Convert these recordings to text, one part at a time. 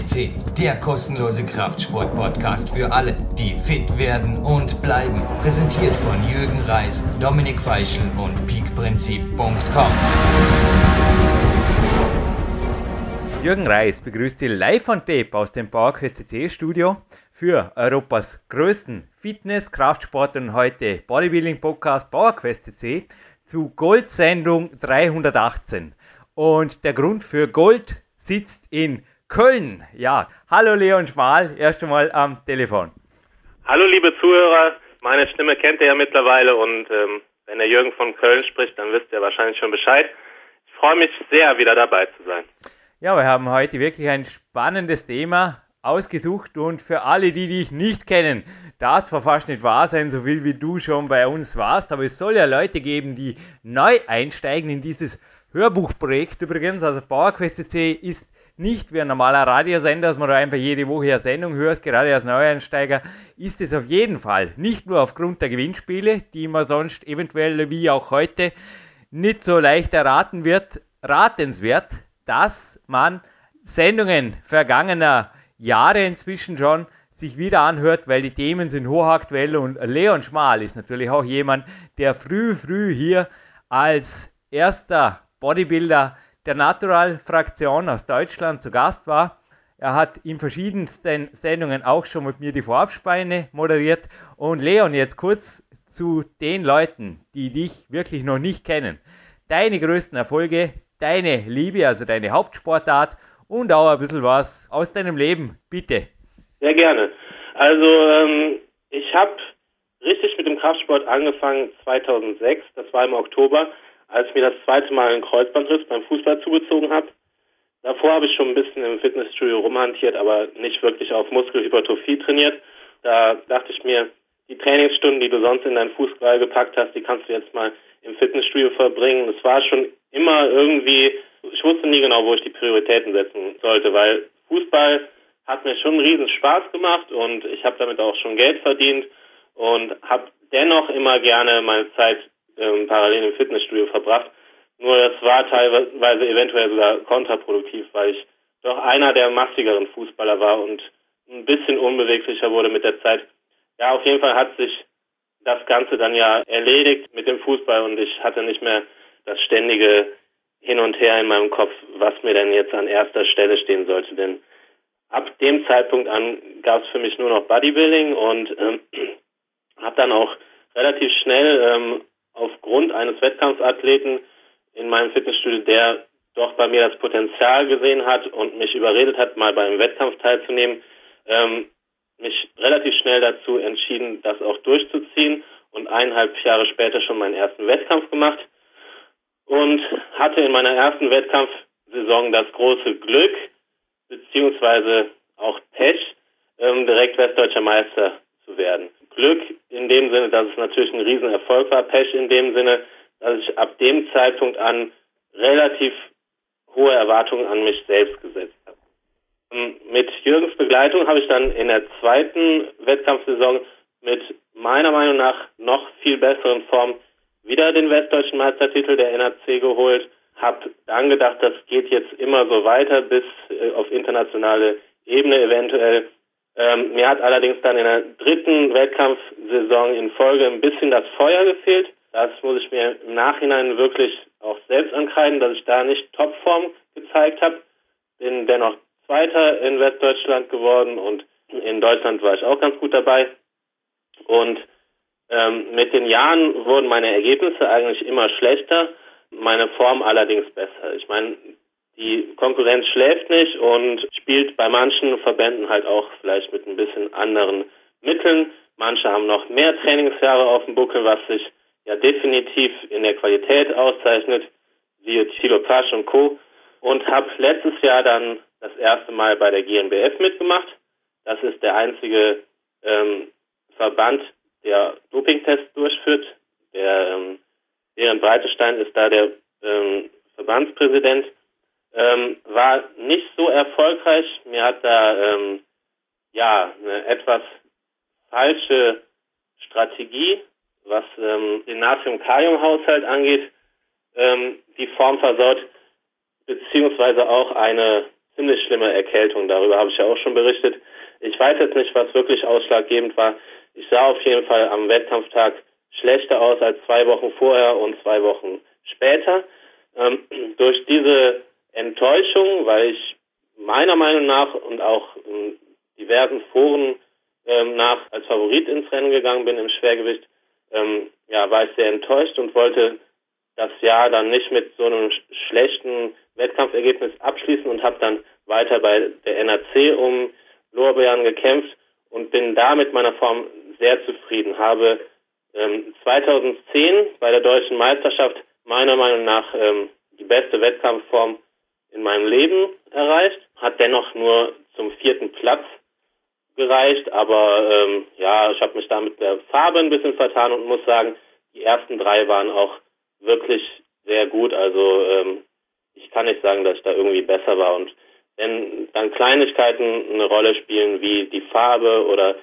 FCC, der kostenlose Kraftsport-Podcast für alle, die fit werden und bleiben. Präsentiert von Jürgen Reis, Dominik Feischl und peakprinzip.com. Jürgen Reis begrüßt Sie live on tape aus dem PowerQuest CC Studio für Europas größten Fitness, Kraftsport und heute Bodybuilding Podcast PowerQuest CC zu Gold-Sendung 318. Und der Grund für Gold sitzt in Köln. Ja, hallo Leon Schmal, erst einmal am Telefon. Hallo liebe Zuhörer, meine Stimme kennt ihr ja mittlerweile und ähm, wenn der Jürgen von Köln spricht, dann wisst ihr wahrscheinlich schon Bescheid. Ich freue mich sehr, wieder dabei zu sein. Ja, wir haben heute wirklich ein spannendes Thema ausgesucht und für alle, die dich nicht kennen, darf zwar fast nicht wahr sein, so viel wie du schon bei uns warst, aber es soll ja Leute geben, die neu einsteigen in dieses Hörbuchprojekt übrigens. Also PowerQuest C ist nicht wie ein normaler Radiosender, dass man da einfach jede Woche eine Sendung hört, gerade als Neueinsteiger, ist es auf jeden Fall nicht nur aufgrund der Gewinnspiele, die man sonst eventuell wie auch heute nicht so leicht erraten wird, ratenswert, dass man Sendungen vergangener Jahre inzwischen schon sich wieder anhört, weil die Themen sind hochaktuell und Leon Schmal ist natürlich auch jemand, der früh, früh hier als erster Bodybuilder der Natural-Fraktion aus Deutschland zu Gast war. Er hat in verschiedensten Sendungen auch schon mit mir die Vorabspeine moderiert. Und Leon, jetzt kurz zu den Leuten, die dich wirklich noch nicht kennen. Deine größten Erfolge, deine Liebe, also deine Hauptsportart und auch ein bisschen was aus deinem Leben, bitte. Sehr gerne. Also ähm, ich habe richtig mit dem Kraftsport angefangen 2006, das war im Oktober als ich mir das zweite Mal einen Kreuzbandriss beim Fußball zugezogen habe. Davor habe ich schon ein bisschen im Fitnessstudio rumhantiert, aber nicht wirklich auf Muskelhypertrophie trainiert. Da dachte ich mir, die Trainingsstunden, die du sonst in deinen Fußball gepackt hast, die kannst du jetzt mal im Fitnessstudio verbringen. Es war schon immer irgendwie, ich wusste nie genau, wo ich die Prioritäten setzen sollte, weil Fußball hat mir schon einen riesen Spaß gemacht und ich habe damit auch schon Geld verdient und habe dennoch immer gerne meine Zeit ähm, parallel im Fitnessstudio verbracht. Nur das war teilweise eventuell sogar kontraproduktiv, weil ich doch einer der massigeren Fußballer war und ein bisschen unbeweglicher wurde mit der Zeit. Ja, auf jeden Fall hat sich das Ganze dann ja erledigt mit dem Fußball und ich hatte nicht mehr das ständige Hin und Her in meinem Kopf, was mir denn jetzt an erster Stelle stehen sollte. Denn ab dem Zeitpunkt an gab es für mich nur noch Bodybuilding und ähm, habe dann auch relativ schnell ähm, aufgrund eines Wettkampfathleten in meinem Fitnessstudio, der doch bei mir das Potenzial gesehen hat und mich überredet hat, mal beim Wettkampf teilzunehmen, ähm, mich relativ schnell dazu entschieden, das auch durchzuziehen und eineinhalb Jahre später schon meinen ersten Wettkampf gemacht und hatte in meiner ersten Wettkampfsaison das große Glück beziehungsweise auch Pech, ähm, direkt westdeutscher Meister werden. Glück in dem Sinne, dass es natürlich ein Riesenerfolg war, Pech in dem Sinne, dass ich ab dem Zeitpunkt an relativ hohe Erwartungen an mich selbst gesetzt habe. Ähm, mit Jürgens Begleitung habe ich dann in der zweiten Wettkampfsaison mit meiner Meinung nach noch viel besseren Form wieder den westdeutschen Meistertitel der NAC geholt. Habe dann gedacht, das geht jetzt immer so weiter bis äh, auf internationale Ebene eventuell. Ähm, mir hat allerdings dann in der dritten Wettkampfsaison in Folge ein bisschen das Feuer gefehlt. Das muss ich mir im Nachhinein wirklich auch selbst ankreiden, dass ich da nicht Topform gezeigt habe. Bin dennoch Zweiter in Westdeutschland geworden und in Deutschland war ich auch ganz gut dabei. Und ähm, mit den Jahren wurden meine Ergebnisse eigentlich immer schlechter, meine Form allerdings besser. Ich meine, die Konkurrenz schläft nicht und spielt bei manchen Verbänden halt auch vielleicht mit ein bisschen anderen Mitteln. Manche haben noch mehr Trainingsjahre auf dem Buckel, was sich ja definitiv in der Qualität auszeichnet, siehe Thilo Pasch und Co. Und habe letztes Jahr dann das erste Mal bei der GNBF mitgemacht. Das ist der einzige ähm, Verband, der Dopingtests durchführt. Der ähm, Deren Breitestein ist da der ähm, Verbandspräsident ähm, war nicht so erfolgreich. Mir hat da ähm, ja eine etwas falsche Strategie, was ähm, den Natrium-Kalium-Haushalt angeht, ähm, die Form versaut, beziehungsweise auch eine ziemlich schlimme Erkältung. Darüber habe ich ja auch schon berichtet. Ich weiß jetzt nicht, was wirklich ausschlaggebend war. Ich sah auf jeden Fall am Wettkampftag schlechter aus als zwei Wochen vorher und zwei Wochen später. Ähm, durch diese Enttäuschung, weil ich meiner Meinung nach und auch in diversen Foren ähm, nach als Favorit ins Rennen gegangen bin im Schwergewicht, ähm, ja, war ich sehr enttäuscht und wollte das Jahr dann nicht mit so einem sch schlechten Wettkampfergebnis abschließen und habe dann weiter bei der NAC um Lorbeeren gekämpft und bin da mit meiner Form sehr zufrieden. Habe ähm, 2010 bei der deutschen Meisterschaft meiner Meinung nach ähm, die beste Wettkampfform in meinem Leben erreicht, hat dennoch nur zum vierten Platz gereicht, aber ähm, ja, ich habe mich da mit der Farbe ein bisschen vertan und muss sagen, die ersten drei waren auch wirklich sehr gut. Also ähm, ich kann nicht sagen, dass ich da irgendwie besser war und wenn dann Kleinigkeiten eine Rolle spielen, wie die Farbe oder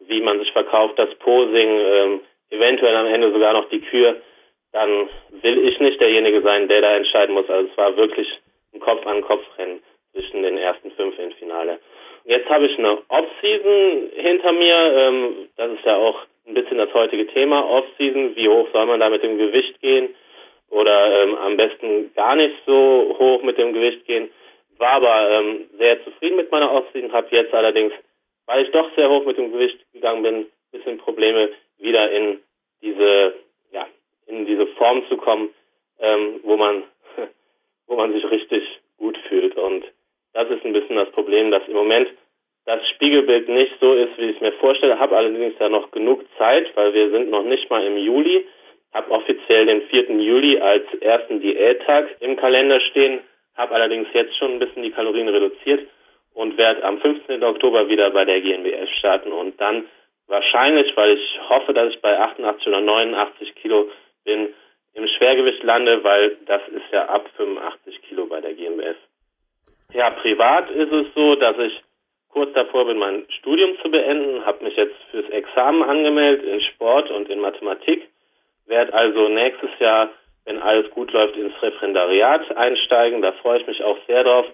wie man sich verkauft, das Posing, ähm, eventuell am Ende sogar noch die Kür, dann will ich nicht derjenige sein, der da entscheiden muss. Also es war wirklich ein Kopf-an-Kopf-Rennen zwischen den ersten fünf im Finale. Jetzt habe ich eine Off-Season hinter mir. Ähm, das ist ja auch ein bisschen das heutige Thema. Off-Season, wie hoch soll man da mit dem Gewicht gehen? Oder ähm, am besten gar nicht so hoch mit dem Gewicht gehen. War aber ähm, sehr zufrieden mit meiner Off-Season, habe jetzt allerdings, weil ich doch sehr hoch mit dem Gewicht gegangen bin, ein bisschen Probleme, wieder in diese, ja, in diese Form zu kommen, ähm, wo man, wo man sich richtig gut fühlt. Und das ist ein bisschen das Problem, dass im Moment das Spiegelbild nicht so ist, wie ich es mir vorstelle. Habe allerdings ja noch genug Zeit, weil wir sind noch nicht mal im Juli. Habe offiziell den 4. Juli als ersten Diättag im Kalender stehen. Habe allerdings jetzt schon ein bisschen die Kalorien reduziert und werde am 15. Oktober wieder bei der GNBF starten und dann wahrscheinlich, weil ich hoffe, dass ich bei 88 oder 89 Kilo bin, im Schwergewicht lande, weil das ist ja ab 85 Kilo bei der GmbF. Ja, privat ist es so, dass ich kurz davor bin, mein Studium zu beenden, habe mich jetzt fürs Examen angemeldet in Sport und in Mathematik, werde also nächstes Jahr, wenn alles gut läuft, ins Referendariat einsteigen. Da freue ich mich auch sehr drauf.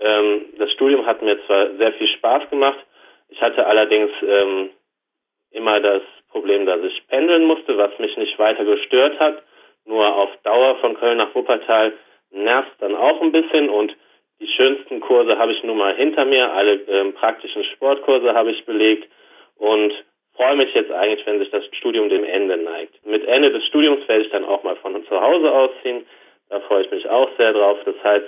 Ähm, das Studium hat mir zwar sehr viel Spaß gemacht, ich hatte allerdings ähm, immer das Problem, dass ich pendeln musste, was mich nicht weiter gestört hat. Nur auf Dauer von Köln nach Wuppertal nervt dann auch ein bisschen und die schönsten Kurse habe ich nun mal hinter mir. Alle ähm, praktischen Sportkurse habe ich belegt und freue mich jetzt eigentlich, wenn sich das Studium dem Ende neigt. Mit Ende des Studiums werde ich dann auch mal von zu Hause ausziehen. Da freue ich mich auch sehr drauf. Das heißt,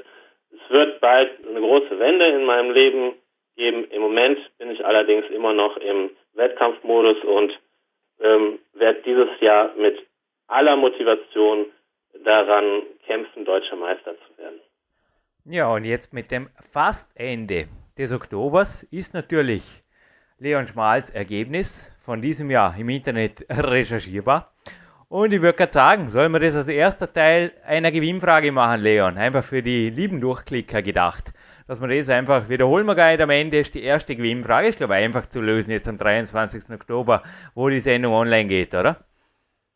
es wird bald eine große Wende in meinem Leben geben. Im Moment bin ich allerdings immer noch im Wettkampfmodus und ähm, werde dieses Jahr mit aller Motivation daran kämpfen, deutscher Meister zu werden. Ja, und jetzt mit dem Fastende des Oktobers ist natürlich Leon Schmals Ergebnis von diesem Jahr im Internet recherchierbar. Und ich würde gerade sagen, sollen wir das als erster Teil einer Gewinnfrage machen, Leon? Einfach für die lieben Durchklicker gedacht. Dass wir das einfach wiederholen wir gleich am Ende, ist die erste Gewinnfrage. Ich glaube, einfach zu lösen jetzt am 23. Oktober, wo die Sendung online geht, oder?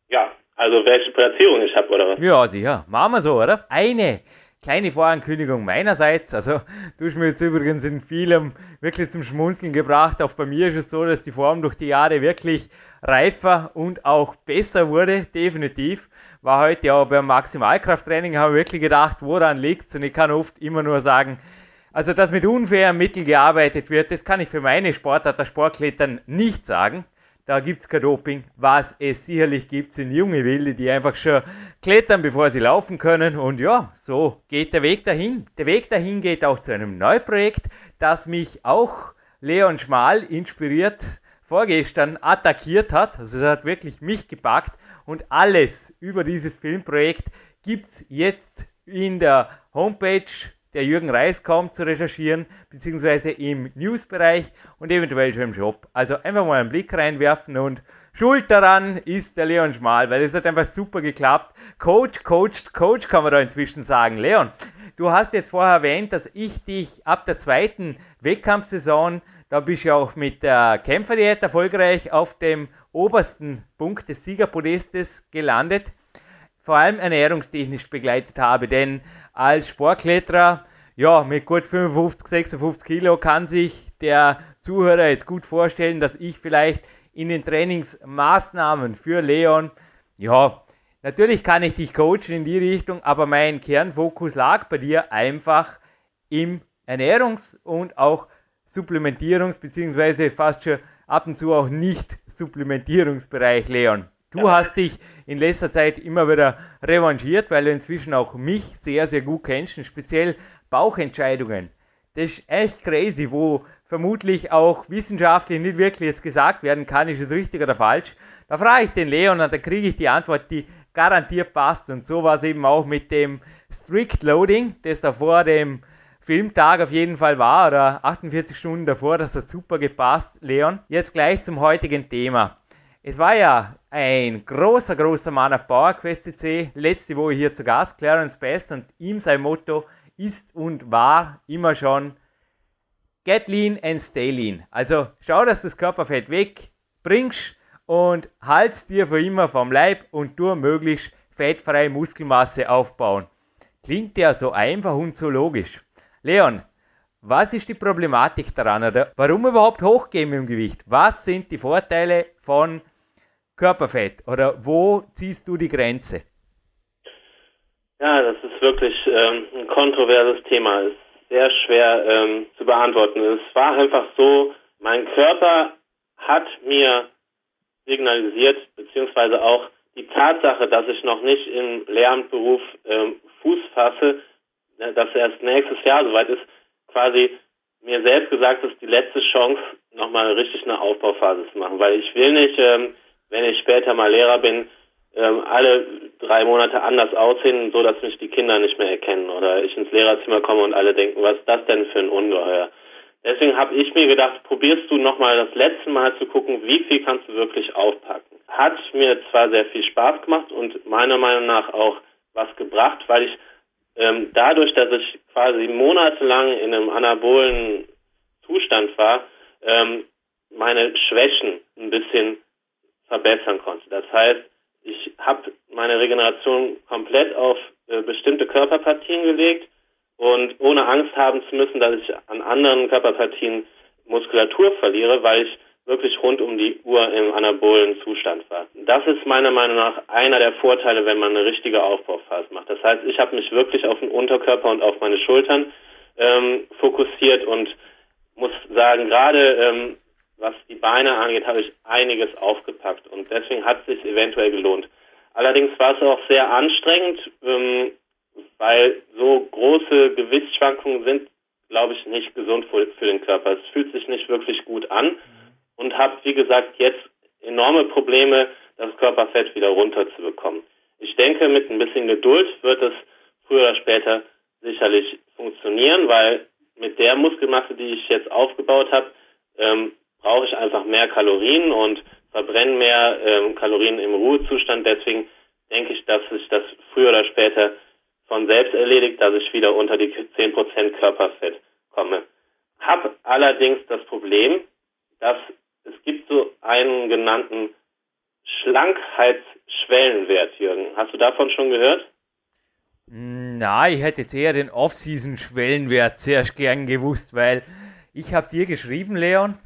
Ja, also welche Platzierung ich habe, oder was? Ja, sicher. Machen wir so, oder? Eine kleine Vorankündigung meinerseits. Also, du hast mir jetzt übrigens in vielem wirklich zum Schmunzeln gebracht. Auch bei mir ist es so, dass die Form durch die Jahre wirklich reifer und auch besser wurde, definitiv. War heute auch beim Maximalkrafttraining, habe wirklich gedacht, woran liegt Und ich kann oft immer nur sagen, also, dass mit unfairen Mitteln gearbeitet wird, das kann ich für meine Sportart, der Sportklettern, nicht sagen. Da gibt es kein Doping. Was es sicherlich gibt, sind junge Wilde, die einfach schon klettern, bevor sie laufen können. Und ja, so geht der Weg dahin. Der Weg dahin geht auch zu einem Neuprojekt, das mich auch Leon Schmal inspiriert vorgestern attackiert hat. Also es hat wirklich mich gepackt. Und alles über dieses Filmprojekt gibt es jetzt in der Homepage der Jürgen Reis kaum zu recherchieren, beziehungsweise im Newsbereich und eventuell schon im Shop. Also einfach mal einen Blick reinwerfen und Schuld daran ist der Leon Schmal, weil es hat einfach super geklappt. Coach, Coach, Coach kann man da inzwischen sagen. Leon, du hast jetzt vorher erwähnt, dass ich dich ab der zweiten Wettkampfsaison, da bist du ja auch mit der Kämpferdiät erfolgreich auf dem obersten Punkt des Siegerpodestes gelandet, vor allem ernährungstechnisch begleitet habe, denn als Sportkletterer ja, mit gut 55, 56 Kilo kann sich der Zuhörer jetzt gut vorstellen, dass ich vielleicht in den Trainingsmaßnahmen für Leon, ja, natürlich kann ich dich coachen in die Richtung, aber mein Kernfokus lag bei dir einfach im Ernährungs- und auch Supplementierungs- bzw. fast schon ab und zu auch nicht Supplementierungsbereich, Leon. Du ja. hast dich in letzter Zeit immer wieder revanchiert, weil du inzwischen auch mich sehr, sehr gut kennst, und speziell Bauchentscheidungen. Das ist echt crazy, wo vermutlich auch wissenschaftlich nicht wirklich jetzt gesagt werden kann, ist es richtig oder falsch. Da frage ich den Leon und dann kriege ich die Antwort, die garantiert passt. Und so war es eben auch mit dem Strict Loading, das da vor dem Filmtag auf jeden Fall war, oder 48 Stunden davor, das hat super gepasst, Leon. Jetzt gleich zum heutigen Thema. Es war ja ein großer, großer Mann auf PowerQuest CC, letzte Woche hier zu Gast, Clarence Best, und ihm sein Motto ist und war immer schon Get lean and stay lean. Also schau, dass du das Körperfett wegbringst und halt's dir für immer vom Leib und du möglichst fettfreie Muskelmasse aufbauen. Klingt ja so einfach und so logisch. Leon, was ist die Problematik daran? Oder warum überhaupt hochgehen im Gewicht? Was sind die Vorteile von Körperfett? Oder wo ziehst du die Grenze? Ja, das ist wirklich ähm, ein kontroverses Thema. Ist sehr schwer ähm, zu beantworten. Es war einfach so, mein Körper hat mir signalisiert, beziehungsweise auch die Tatsache, dass ich noch nicht im Lehramtberuf ähm, Fuß fasse, Ne, dass erst nächstes Jahr soweit ist, quasi mir selbst gesagt, ist die letzte Chance, nochmal richtig eine Aufbauphase zu machen. Weil ich will nicht, ähm, wenn ich später mal Lehrer bin, ähm, alle drei Monate anders aussehen, so dass mich die Kinder nicht mehr erkennen oder ich ins Lehrerzimmer komme und alle denken, was ist das denn für ein Ungeheuer? Deswegen habe ich mir gedacht, probierst du nochmal das letzte Mal zu gucken, wie viel kannst du wirklich aufpacken. Hat mir zwar sehr viel Spaß gemacht und meiner Meinung nach auch was gebracht, weil ich ähm, dadurch, dass ich quasi monatelang in einem anabolen Zustand war, ähm, meine Schwächen ein bisschen verbessern konnte. Das heißt, ich habe meine Regeneration komplett auf äh, bestimmte Körperpartien gelegt und ohne Angst haben zu müssen, dass ich an anderen Körperpartien Muskulatur verliere, weil ich wirklich rund um die Uhr im anabolen Zustand war. Das ist meiner Meinung nach einer der Vorteile, wenn man eine richtige Aufbauphase macht. Das heißt, ich habe mich wirklich auf den Unterkörper und auf meine Schultern ähm, fokussiert und muss sagen, gerade ähm, was die Beine angeht, habe ich einiges aufgepackt und deswegen hat es sich eventuell gelohnt. Allerdings war es auch sehr anstrengend, ähm, weil so große Gewichtsschwankungen sind, glaube ich, nicht gesund für, für den Körper. Es fühlt sich nicht wirklich gut an und habe, wie gesagt, jetzt enorme Probleme, das Körperfett wieder runterzubekommen. Ich denke, mit ein bisschen Geduld wird es früher oder später sicherlich funktionieren, weil mit der Muskelmasse, die ich jetzt aufgebaut habe, ähm, brauche ich einfach mehr Kalorien und verbrenne mehr ähm, Kalorien im Ruhezustand. Deswegen denke ich, dass sich das früher oder später von selbst erledigt, dass ich wieder unter die 10% Körperfett komme. Hab allerdings das Problem, dass es gibt so einen genannten Schlankheitsschwellenwert, Jürgen. Hast du davon schon gehört? Na, ich hätte jetzt eher den Off-Season-Schwellenwert sehr gern gewusst, weil ich habe dir geschrieben, Leon,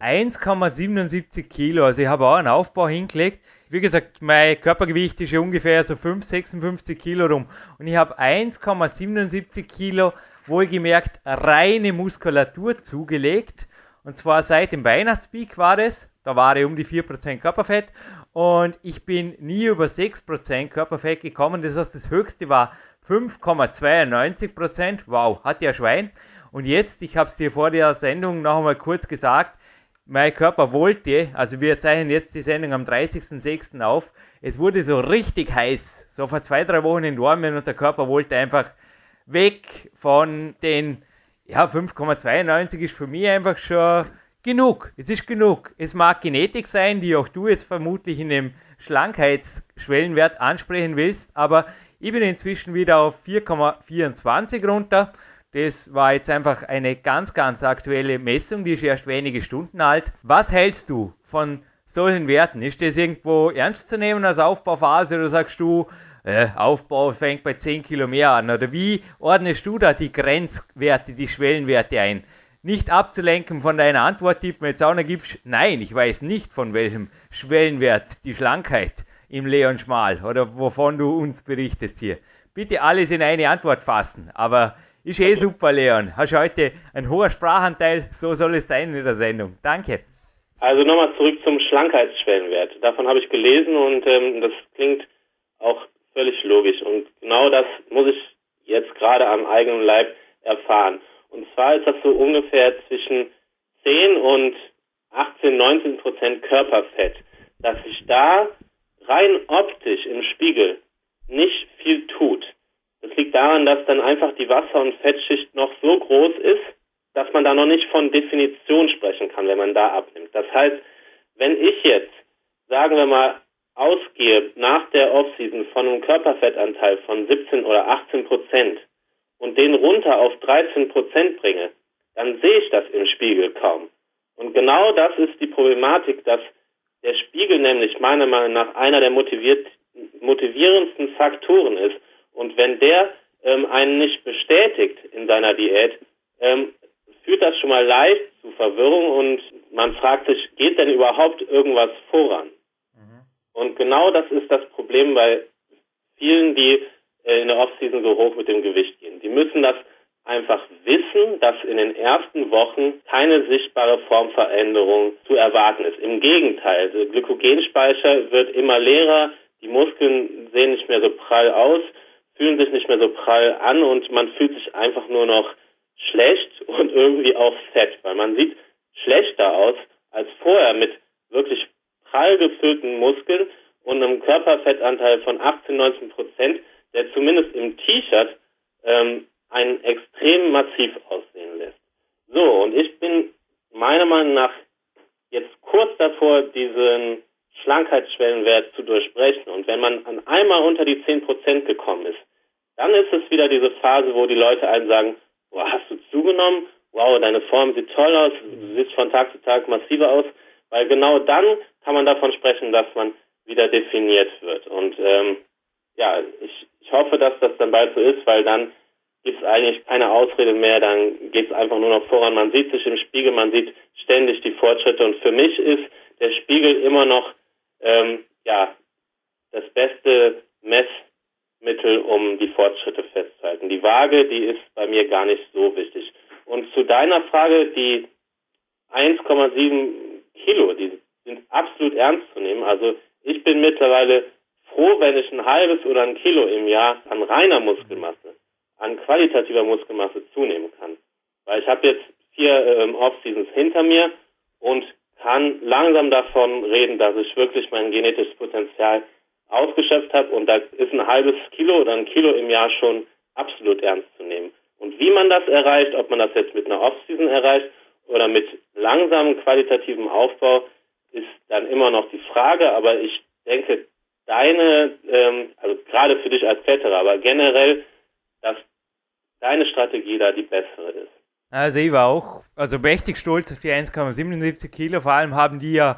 1,77 Kilo. Also ich habe auch einen Aufbau hingelegt. Wie gesagt, mein Körpergewicht ist ja ungefähr so 5, 56 Kilo rum. Und ich habe 1,77 Kilo wohlgemerkt reine Muskulatur zugelegt. Und zwar seit dem Weihnachtspeak war das. Da war ich um die 4% Körperfett. Und ich bin nie über 6% Körperfett gekommen. Das heißt, das höchste war 5,92%. Wow, hat ja Schwein. Und jetzt, ich habe es dir vor der Sendung noch einmal kurz gesagt, mein Körper wollte, also wir zeichnen jetzt die Sendung am 30.06. auf, es wurde so richtig heiß, so vor zwei, drei Wochen in Dormen und der Körper wollte einfach weg von den ja, 5,92 ist für mich einfach schon genug. Es ist genug. Es mag Genetik sein, die auch du jetzt vermutlich in dem Schlankheitsschwellenwert ansprechen willst, aber ich bin inzwischen wieder auf 4,24 runter. Das war jetzt einfach eine ganz, ganz aktuelle Messung, die ist erst wenige Stunden alt. Was hältst du von solchen Werten? Ist das irgendwo ernst zu nehmen als Aufbauphase oder sagst du, äh, Aufbau fängt bei 10 Kilo mehr an. Oder wie ordnest du da die Grenzwerte, die Schwellenwerte ein? Nicht abzulenken von deiner Antwort, die du mir jetzt auch noch gibst. Nein, ich weiß nicht, von welchem Schwellenwert die Schlankheit im Leon Schmal oder wovon du uns berichtest hier. Bitte alles in eine Antwort fassen. Aber ist eh super, Leon. Hast heute einen hohen Sprachanteil. So soll es sein in der Sendung. Danke. Also nochmal zurück zum Schlankheitsschwellenwert. Davon habe ich gelesen und ähm, das klingt auch völlig logisch. Und genau das muss ich jetzt gerade am eigenen Leib erfahren. Und zwar ist das so ungefähr zwischen 10 und 18, 19 Prozent Körperfett, dass sich da rein optisch im Spiegel nicht viel tut. Das liegt daran, dass dann einfach die Wasser- und Fettschicht noch so groß ist, dass man da noch nicht von Definition sprechen kann, wenn man da abnimmt. Das heißt, wenn ich jetzt, sagen wir mal, ausgehe nach der Offseason von einem Körperfettanteil von 17 oder 18 Prozent und den runter auf 13 Prozent bringe, dann sehe ich das im Spiegel kaum. Und genau das ist die Problematik, dass der Spiegel nämlich meiner Meinung nach einer der motivierendsten Faktoren ist. Und wenn der ähm, einen nicht bestätigt in seiner Diät, ähm, führt das schon mal leicht zu Verwirrung und man fragt sich, geht denn überhaupt irgendwas voran? Mhm. Und genau das ist das Problem bei vielen, die äh, in der Offseason so hoch mit dem Gewicht gehen. Die müssen das einfach wissen, dass in den ersten Wochen keine sichtbare Formveränderung zu erwarten ist. Im Gegenteil, der Glykogenspeicher wird immer leerer, die Muskeln sehen nicht mehr so prall aus, fühlen sich nicht mehr so prall an und man fühlt sich einfach nur noch schlecht und irgendwie auch fett, weil man sieht schlechter aus als vorher mit wirklich prall gefüllten Muskeln und einem Körperfettanteil von 18, 19 Prozent, der zumindest im T-Shirt ähm, einen extrem massiv aussehen lässt. So, und ich bin meiner Meinung nach jetzt kurz davor, diesen Schlankheitsschwellenwert zu durchbrechen. Und wenn man an einmal unter die 10% gekommen ist, dann ist es wieder diese Phase, wo die Leute einem sagen, wow, hast du zugenommen? Wow, deine Form sieht toll aus, du siehst von Tag zu Tag massiver aus, weil genau dann kann man davon sprechen, dass man wieder definiert wird. Und ähm, ja, ich, ich hoffe, dass das dann bald so ist, weil dann gibt es eigentlich keine Ausrede mehr, dann geht es einfach nur noch voran. Man sieht sich im Spiegel, man sieht ständig die Fortschritte und für mich ist der Spiegel immer noch ähm, ja das beste Messmittel, um die Fortschritte festzuhalten. Die Waage, die ist bei mir gar nicht so wichtig. Und zu deiner Frage, die 1,7 Kilo, die sind absolut ernst zu nehmen. Also ich bin mittlerweile froh, wenn ich ein halbes oder ein Kilo im Jahr an reiner Muskelmasse an qualitativer Muskelmasse zunehmen kann. Weil ich habe jetzt vier ähm, Off-Seasons hinter mir und kann langsam davon reden, dass ich wirklich mein genetisches Potenzial ausgeschöpft habe und da ist ein halbes Kilo oder ein Kilo im Jahr schon absolut ernst zu nehmen. Und wie man das erreicht, ob man das jetzt mit einer Off-Season erreicht oder mit langsamem qualitativen Aufbau, ist dann immer noch die Frage. Aber ich denke, deine, ähm, also gerade für dich als Kletterer, aber generell dass deine Strategie da die bessere ist. Also ich war auch, also mächtig stolz auf die 1,77 Kilo. Vor allem haben die ja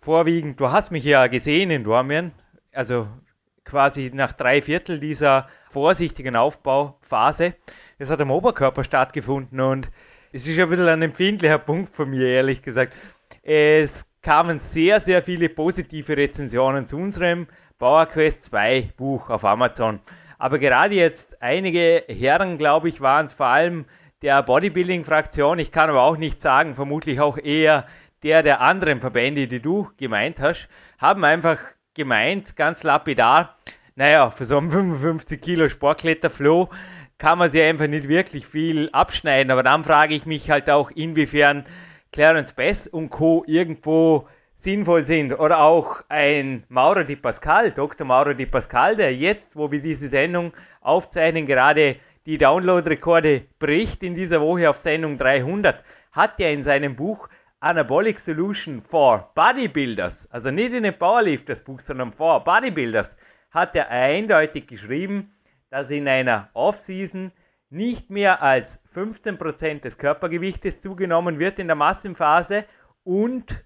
vorwiegend, du hast mich ja gesehen in Dormien, also quasi nach drei Viertel dieser vorsichtigen Aufbauphase. Es hat am Oberkörper stattgefunden und es ist ein bisschen ein empfindlicher Punkt von mir, ehrlich gesagt. Es kamen sehr, sehr viele positive Rezensionen zu unserem Bauer Quest 2 Buch auf Amazon. Aber gerade jetzt einige Herren, glaube ich, waren es vor allem der Bodybuilding-Fraktion. Ich kann aber auch nicht sagen, vermutlich auch eher der der anderen Verbände, die du gemeint hast, haben einfach gemeint, ganz lapidar, naja, für so einen 55 Kilo Sportkletterfloh kann man sich einfach nicht wirklich viel abschneiden. Aber dann frage ich mich halt auch, inwiefern Clarence Bess und Co. irgendwo sinnvoll sind. Oder auch ein Mauro Di Pascal, Dr. Mauro Di Pascal, der jetzt, wo wir diese Sendung aufzeichnen, gerade die Download-Rekorde bricht in dieser Woche auf Sendung 300, hat ja in seinem Buch Anabolic Solution for Bodybuilders, also nicht in den Powerlifters Buch, sondern for Bodybuilders, hat er eindeutig geschrieben, dass in einer Off-Season nicht mehr als 15% des Körpergewichtes zugenommen wird in der Massenphase und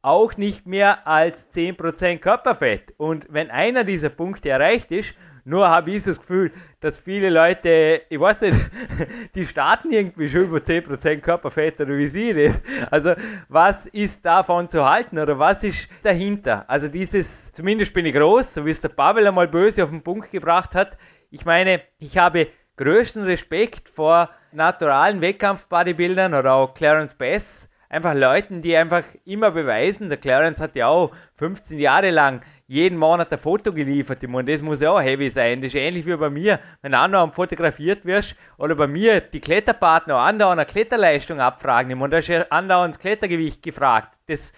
auch nicht mehr als 10% Körperfett. Und wenn einer dieser Punkte erreicht ist, nur habe ich so das Gefühl, dass viele Leute, ich weiß nicht, die starten irgendwie schon über 10% Körperfett oder wie sie das. Also was ist davon zu halten oder was ist dahinter? Also dieses, zumindest bin ich groß, so wie es der Pavel einmal böse auf den Punkt gebracht hat. Ich meine, ich habe größten Respekt vor naturalen Wettkampf-Bodybuildern oder auch Clarence Bass, einfach Leuten, die einfach immer beweisen, der Clarence hat ja auch 15 Jahre lang jeden Monat ein Foto geliefert. Ich meine, das muss ja auch heavy sein. Das ist ähnlich wie bei mir, wenn andauernd fotografiert wirst oder bei mir die Kletterpartner andauernd eine Kletterleistung abfragen. Ich meine, da ist ja andauernd das Klettergewicht gefragt. Das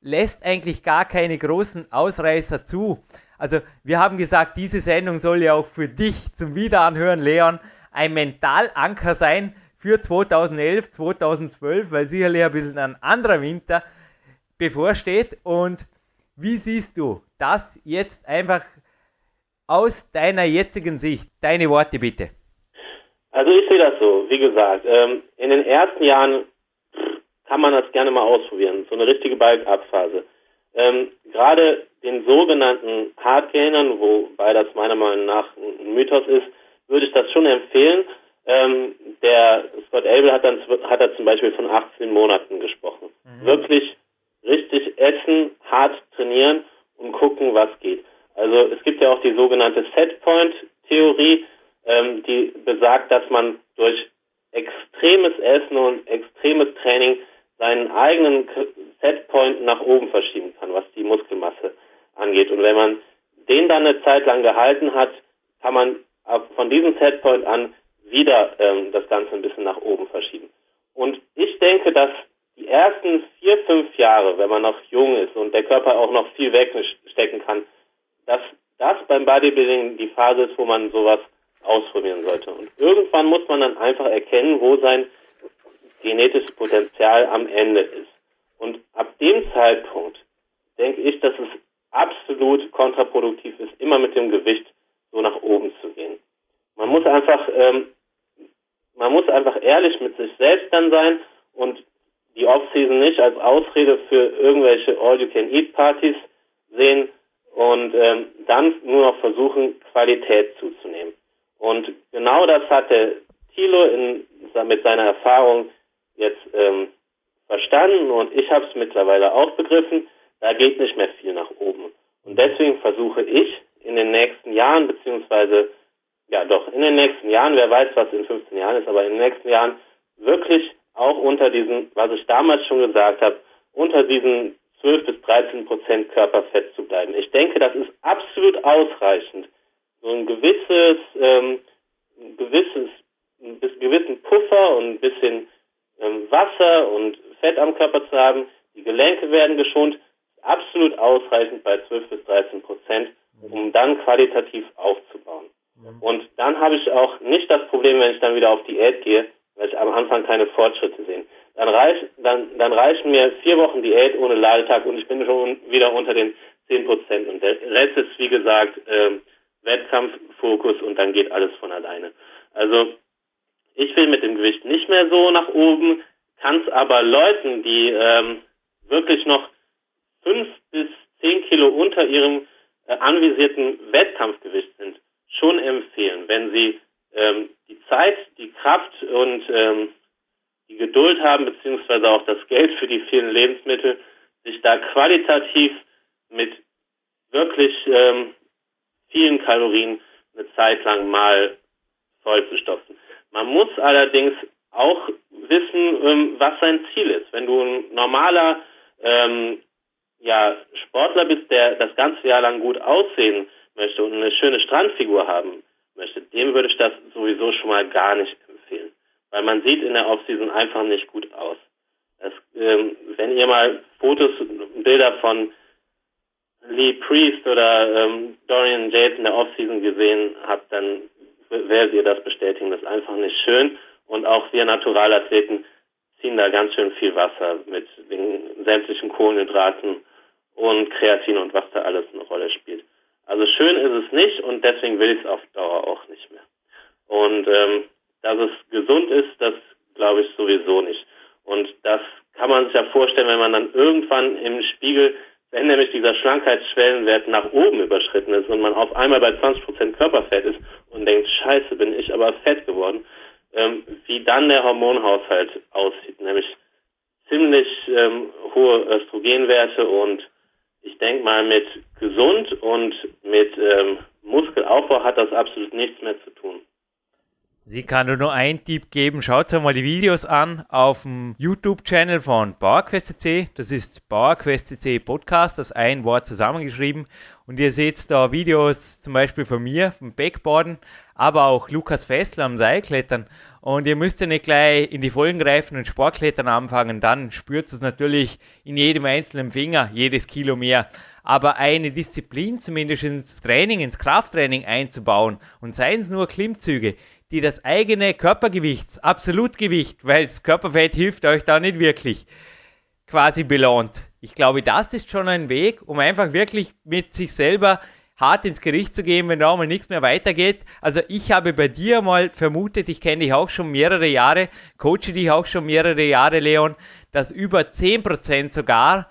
lässt eigentlich gar keine großen Ausreißer zu. Also wir haben gesagt, diese Sendung soll ja auch für dich zum Wiederanhören, Leon, ein Mentalanker sein für 2011, 2012, weil sicherlich ein bisschen ein anderer Winter bevorsteht. Und wie siehst du das jetzt einfach aus deiner jetzigen Sicht? Deine Worte bitte. Also ich sehe das so, wie gesagt, ähm, in den ersten Jahren kann man das gerne mal ausprobieren, so eine richtige Balkabphase. Ähm, Gerade den sogenannten Hardgainern, wobei das meiner Meinung nach ein Mythos ist, würde ich das schon empfehlen. Ähm, der Scott Abel hat dann hat er zum Beispiel von 18 Monaten gesprochen. Mhm. Wirklich richtig essen, hart trainieren und gucken, was geht. Also es gibt ja auch die sogenannte Setpoint-Theorie, ähm, die besagt, dass man durch extremes Essen und extremes Training seinen eigenen Setpoint nach oben verschieben kann, was die Muskelmasse angeht. Und wenn man den dann eine Zeit lang gehalten hat, kann man von diesem Setpoint an wieder ähm, das Ganze ein bisschen nach oben verschieben. Und ich denke, dass die ersten vier, fünf Jahre, wenn man noch jung ist und der Körper auch noch viel wegstecken kann, dass das beim Bodybuilding die Phase ist, wo man sowas ausprobieren sollte. Und irgendwann muss man dann einfach erkennen, wo sein genetisches Potenzial am Ende ist. Und ab dem Zeitpunkt denke ich, dass es absolut kontraproduktiv ist, immer mit dem Gewicht so nach oben zu gehen. Man muss einfach, ähm, man muss einfach ehrlich mit sich selbst dann sein und die Off-Season nicht als Ausrede für irgendwelche All-You-Can-Eat-Partys sehen und ähm, dann nur noch versuchen, Qualität zuzunehmen. Und genau das hat der Thilo in, mit seiner Erfahrung jetzt ähm, verstanden und ich habe es mittlerweile auch begriffen. Da geht nicht mehr viel nach oben. Und deswegen versuche ich in den nächsten Jahren, beziehungsweise ja doch, in den nächsten Jahren, wer weiß, was in 15 Jahren ist, aber in den nächsten Jahren wirklich auch unter diesen, was ich damals schon gesagt habe, unter diesen 12 bis 13 Prozent Körperfett zu bleiben. Ich denke, das ist absolut ausreichend. So ein gewisses, ähm, ein gewisses, ein gewissen Puffer und ein bisschen ähm, Wasser und Fett am Körper zu haben. Die Gelenke werden geschont. Absolut ausreichend bei 12 bis 13 Prozent, um dann qualitativ aufzubauen. Mhm. Und dann habe ich auch nicht das Problem, wenn ich dann wieder auf Diät gehe, weil ich am Anfang keine Fortschritte sehe. Dann, reich, dann, dann reichen mir vier Wochen Diät ohne Ladetag und ich bin schon wieder unter den 10 Prozent. Und der Rest ist, wie gesagt, ähm, Wettkampffokus und dann geht alles von alleine. Also ich will mit dem Gewicht nicht mehr so nach oben, kann es aber Leuten, die ähm, wirklich noch fünf bis zehn Kilo unter ihrem äh, anvisierten Wettkampfgewicht sind, schon empfehlen, wenn sie ähm, die Zeit, die Kraft und ähm, die Geduld haben, beziehungsweise auch das Geld für die vielen Lebensmittel, sich da qualitativ mit wirklich ähm, vielen Kalorien eine Zeit lang mal vollzustopfen. Man muss allerdings auch wissen, ähm, was sein Ziel ist. Wenn du ein normaler ähm, ja, Sportler bist, der das ganze Jahr lang gut aussehen möchte und eine schöne Strandfigur haben möchte, dem würde ich das sowieso schon mal gar nicht empfehlen. Weil man sieht in der Offseason einfach nicht gut aus. Das, ähm, wenn ihr mal Fotos, Bilder von Lee Priest oder ähm, Dorian Yates in der Offseason gesehen habt, dann werdet ihr das bestätigen. Das ist einfach nicht schön. Und auch wir Naturalathleten ziehen da ganz schön viel Wasser mit den sämtlichen Kohlenhydraten und Kreatin und was da alles eine Rolle spielt. Also schön ist es nicht und deswegen will ich es auf Dauer auch nicht mehr. Und ähm, dass es gesund ist, das glaube ich sowieso nicht. Und dass kann man sich ja vorstellen, wenn man dann irgendwann im Spiegel, wenn nämlich dieser Schlankheitsschwellenwert nach oben überschritten ist und man auf einmal bei 20% Körperfett ist und denkt, scheiße, bin ich aber fett geworden, ähm, wie dann der Hormonhaushalt aussieht, nämlich ziemlich ähm, hohe Östrogenwerte und ich denke mal mit gesund und mit ähm, Muskelaufbau hat das absolut nichts mehr zu tun. Sie kann nur einen Tipp geben. Schaut euch mal die Videos an auf dem YouTube-Channel von PowerQuest.cc. Das ist PowerQuest.cc Podcast, das ein Wort zusammengeschrieben. Und ihr seht da Videos zum Beispiel von mir, vom Backboarden, aber auch Lukas Fessler am Seilklettern. Und ihr müsst ja nicht gleich in die Vollen greifen und Sportklettern anfangen. Dann spürt es natürlich in jedem einzelnen Finger jedes Kilo mehr aber eine Disziplin zumindest ins Training, ins Krafttraining einzubauen und seien es nur Klimmzüge, die das eigene Körpergewicht, Absolutgewicht, weil das Körperfett hilft euch da nicht wirklich, quasi belohnt. Ich glaube, das ist schon ein Weg, um einfach wirklich mit sich selber hart ins Gericht zu gehen, wenn da mal nichts mehr weitergeht. Also ich habe bei dir mal vermutet, ich kenne dich auch schon mehrere Jahre, coache dich auch schon mehrere Jahre, Leon, dass über 10% sogar,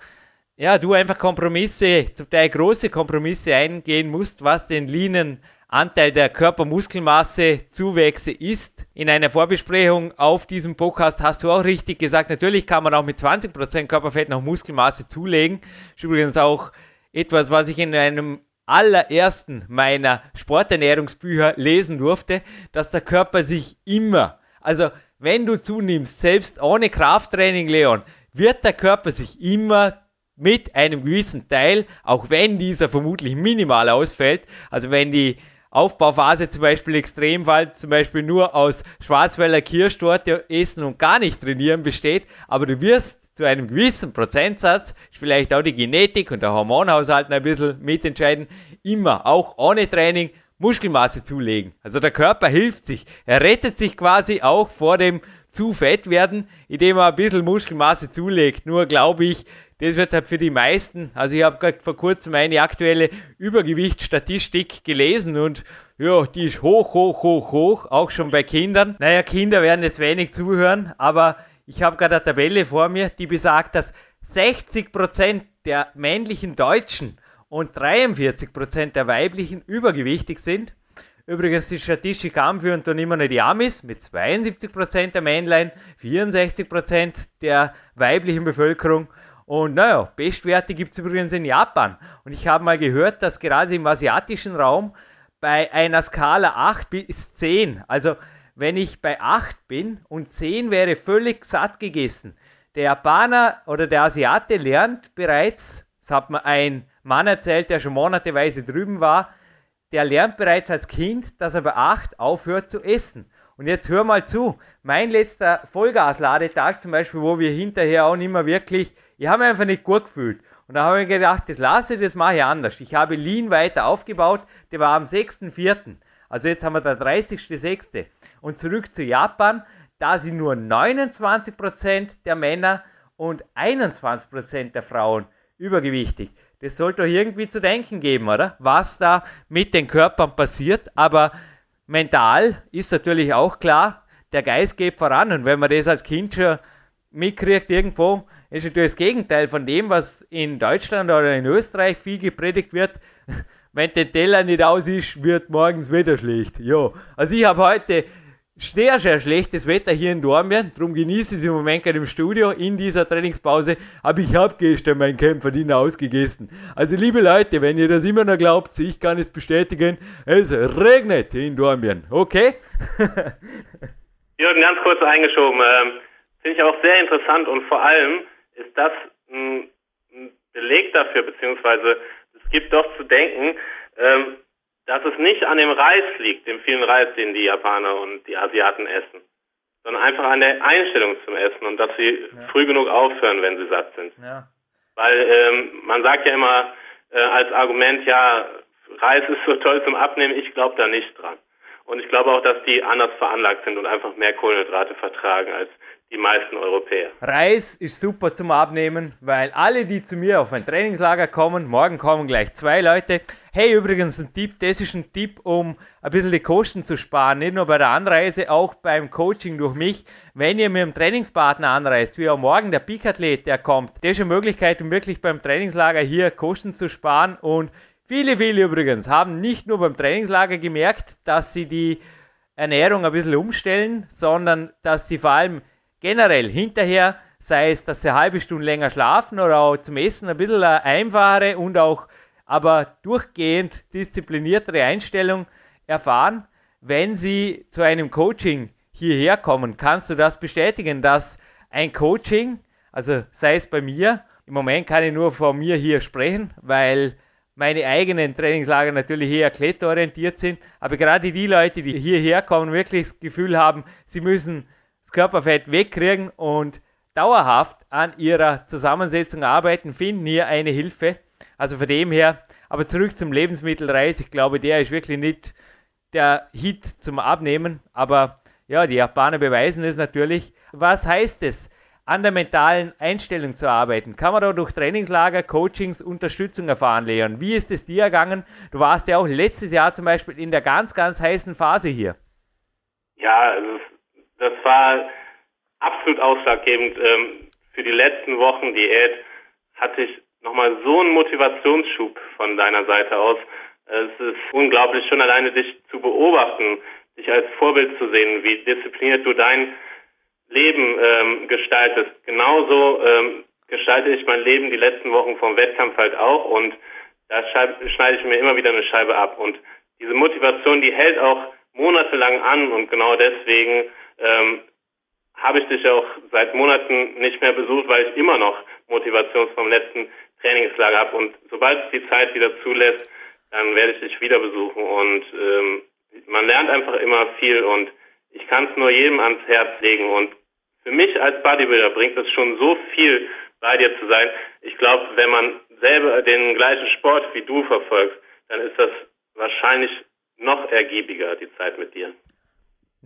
ja, du einfach Kompromisse, zum Teil große Kompromisse eingehen musst, was den Leanen Anteil der Körpermuskelmasse Zuwächse ist. In einer Vorbesprechung auf diesem Podcast hast du auch richtig gesagt, natürlich kann man auch mit 20% Körperfett noch Muskelmasse zulegen. Ist übrigens auch etwas, was ich in einem allerersten meiner Sporternährungsbücher lesen durfte, dass der Körper sich immer, also wenn du zunimmst, selbst ohne Krafttraining, Leon, wird der Körper sich immer mit einem gewissen Teil, auch wenn dieser vermutlich minimal ausfällt, also wenn die Aufbauphase zum Beispiel Extremfall zum Beispiel nur aus Schwarzwälder Kirschtorte essen und gar nicht trainieren besteht, aber du wirst zu einem gewissen Prozentsatz, vielleicht auch die Genetik und der Hormonhaushalt ein bisschen mitentscheiden, immer, auch ohne Training, Muskelmasse zulegen. Also der Körper hilft sich. Er rettet sich quasi auch vor dem zu fett werden, indem er ein bisschen Muskelmasse zulegt. Nur glaube ich, das wird halt für die meisten, also ich habe gerade vor kurzem eine aktuelle Übergewichtsstatistik gelesen und ja, die ist hoch, hoch, hoch, hoch, auch schon bei Kindern. Naja, Kinder werden jetzt wenig zuhören, aber ich habe gerade eine Tabelle vor mir, die besagt, dass 60% der männlichen Deutschen und 43% der weiblichen übergewichtig sind. Übrigens die Statistik anführen dann immer noch die Amis mit 72% der Männlein, 64% der weiblichen Bevölkerung und naja, Bestwerte gibt es übrigens in Japan. Und ich habe mal gehört, dass gerade im asiatischen Raum bei einer Skala 8 bis 10, also wenn ich bei 8 bin und 10 wäre völlig satt gegessen. Der Japaner oder der Asiate lernt bereits, das hat mir ein Mann erzählt, der schon monateweise drüben war, der lernt bereits als Kind, dass er bei 8 aufhört zu essen. Und jetzt hör mal zu, mein letzter Vollgasladetag zum Beispiel, wo wir hinterher auch nicht mehr wirklich ich habe mich einfach nicht gut gefühlt. Und da habe ich gedacht, das lasse ich, das mache ich anders. Ich habe Lean weiter aufgebaut, der war am 6.4. Also jetzt haben wir der 30.6. Und zurück zu Japan, da sind nur 29% der Männer und 21% der Frauen übergewichtig. Das sollte doch irgendwie zu denken geben, oder? Was da mit den Körpern passiert. Aber mental ist natürlich auch klar, der Geist geht voran. Und wenn man das als Kind schon mitkriegt irgendwo, ist natürlich das Gegenteil von dem, was in Deutschland oder in Österreich viel gepredigt wird. Wenn der Teller nicht aus ist, wird morgens Wetter schlecht. Ja, also ich habe heute sehr, sehr schlechtes Wetter hier in Dormien, darum genieße ich es im Moment gerade im Studio in dieser Trainingspause, aber ich habe gestern meinen Kämpferdiener ausgegessen. Also liebe Leute, wenn ihr das immer noch glaubt, ich kann es bestätigen, es regnet in Dormien, okay? Jürgen, ganz kurz eingeschoben, ähm, finde ich auch sehr interessant und vor allem, ist das ein, Beleg dafür, beziehungsweise es gibt doch zu denken, ähm, dass es nicht an dem Reis liegt, dem vielen Reis, den die Japaner und die Asiaten essen, sondern einfach an der Einstellung zum Essen und dass sie ja. früh genug aufhören, wenn sie satt sind. Ja. Weil ähm, man sagt ja immer äh, als Argument, ja, Reis ist so toll zum Abnehmen, ich glaube da nicht dran. Und ich glaube auch, dass die anders veranlagt sind und einfach mehr Kohlenhydrate vertragen als die meisten Europäer. Reis ist super zum Abnehmen, weil alle, die zu mir auf ein Trainingslager kommen, morgen kommen gleich zwei Leute. Hey, übrigens ein Tipp, das ist ein Tipp, um ein bisschen die Kosten zu sparen, nicht nur bei der Anreise, auch beim Coaching durch mich. Wenn ihr mit einem Trainingspartner anreist, wie auch morgen der Peak-Athlet, der kommt, das ist eine Möglichkeit, um wirklich beim Trainingslager hier Kosten zu sparen und Viele, viele übrigens haben nicht nur beim Trainingslager gemerkt, dass sie die Ernährung ein bisschen umstellen, sondern dass sie vor allem generell hinterher, sei es, dass sie eine halbe Stunde länger schlafen oder auch zum Essen ein bisschen eine einfache und auch aber durchgehend diszipliniertere Einstellung erfahren, wenn sie zu einem Coaching hierher kommen. Kannst du das bestätigen, dass ein Coaching, also sei es bei mir, im Moment kann ich nur von mir hier sprechen, weil meine eigenen Trainingslager natürlich eher kletterorientiert sind, aber gerade die Leute, die hierher kommen, wirklich das Gefühl haben, sie müssen Körperfett wegkriegen und dauerhaft an ihrer Zusammensetzung arbeiten, finden hier eine Hilfe. Also von dem her, aber zurück zum Lebensmittelreis, ich glaube, der ist wirklich nicht der Hit zum Abnehmen, aber ja, die Japaner beweisen es natürlich. Was heißt es? an der mentalen Einstellung zu arbeiten. Kann man da durch Trainingslager, Coachings, Unterstützung erfahren, Leon? Wie ist es dir ergangen? Du warst ja auch letztes Jahr zum Beispiel in der ganz, ganz heißen Phase hier. Ja, also das war absolut ausschlaggebend. Ähm, für die letzten Wochen Diät hatte ich nochmal so einen Motivationsschub von deiner Seite aus. Es ist unglaublich, schon alleine dich zu beobachten, dich als Vorbild zu sehen, wie diszipliniert du dein Leben ähm, gestaltest. Genauso ähm, gestalte ich mein Leben die letzten Wochen vom Wettkampf halt auch und da schneide ich mir immer wieder eine Scheibe ab. Und diese Motivation, die hält auch monatelang an und genau deswegen ähm, habe ich dich auch seit Monaten nicht mehr besucht, weil ich immer noch Motivation vom letzten Trainingslager habe. Und sobald es die Zeit wieder zulässt, dann werde ich dich wieder besuchen. Und ähm, man lernt einfach immer viel und ich kann es nur jedem ans Herz legen und für mich als Bodybuilder bringt es schon so viel, bei dir zu sein. Ich glaube, wenn man selber den gleichen Sport wie du verfolgt, dann ist das wahrscheinlich noch ergiebiger, die Zeit mit dir.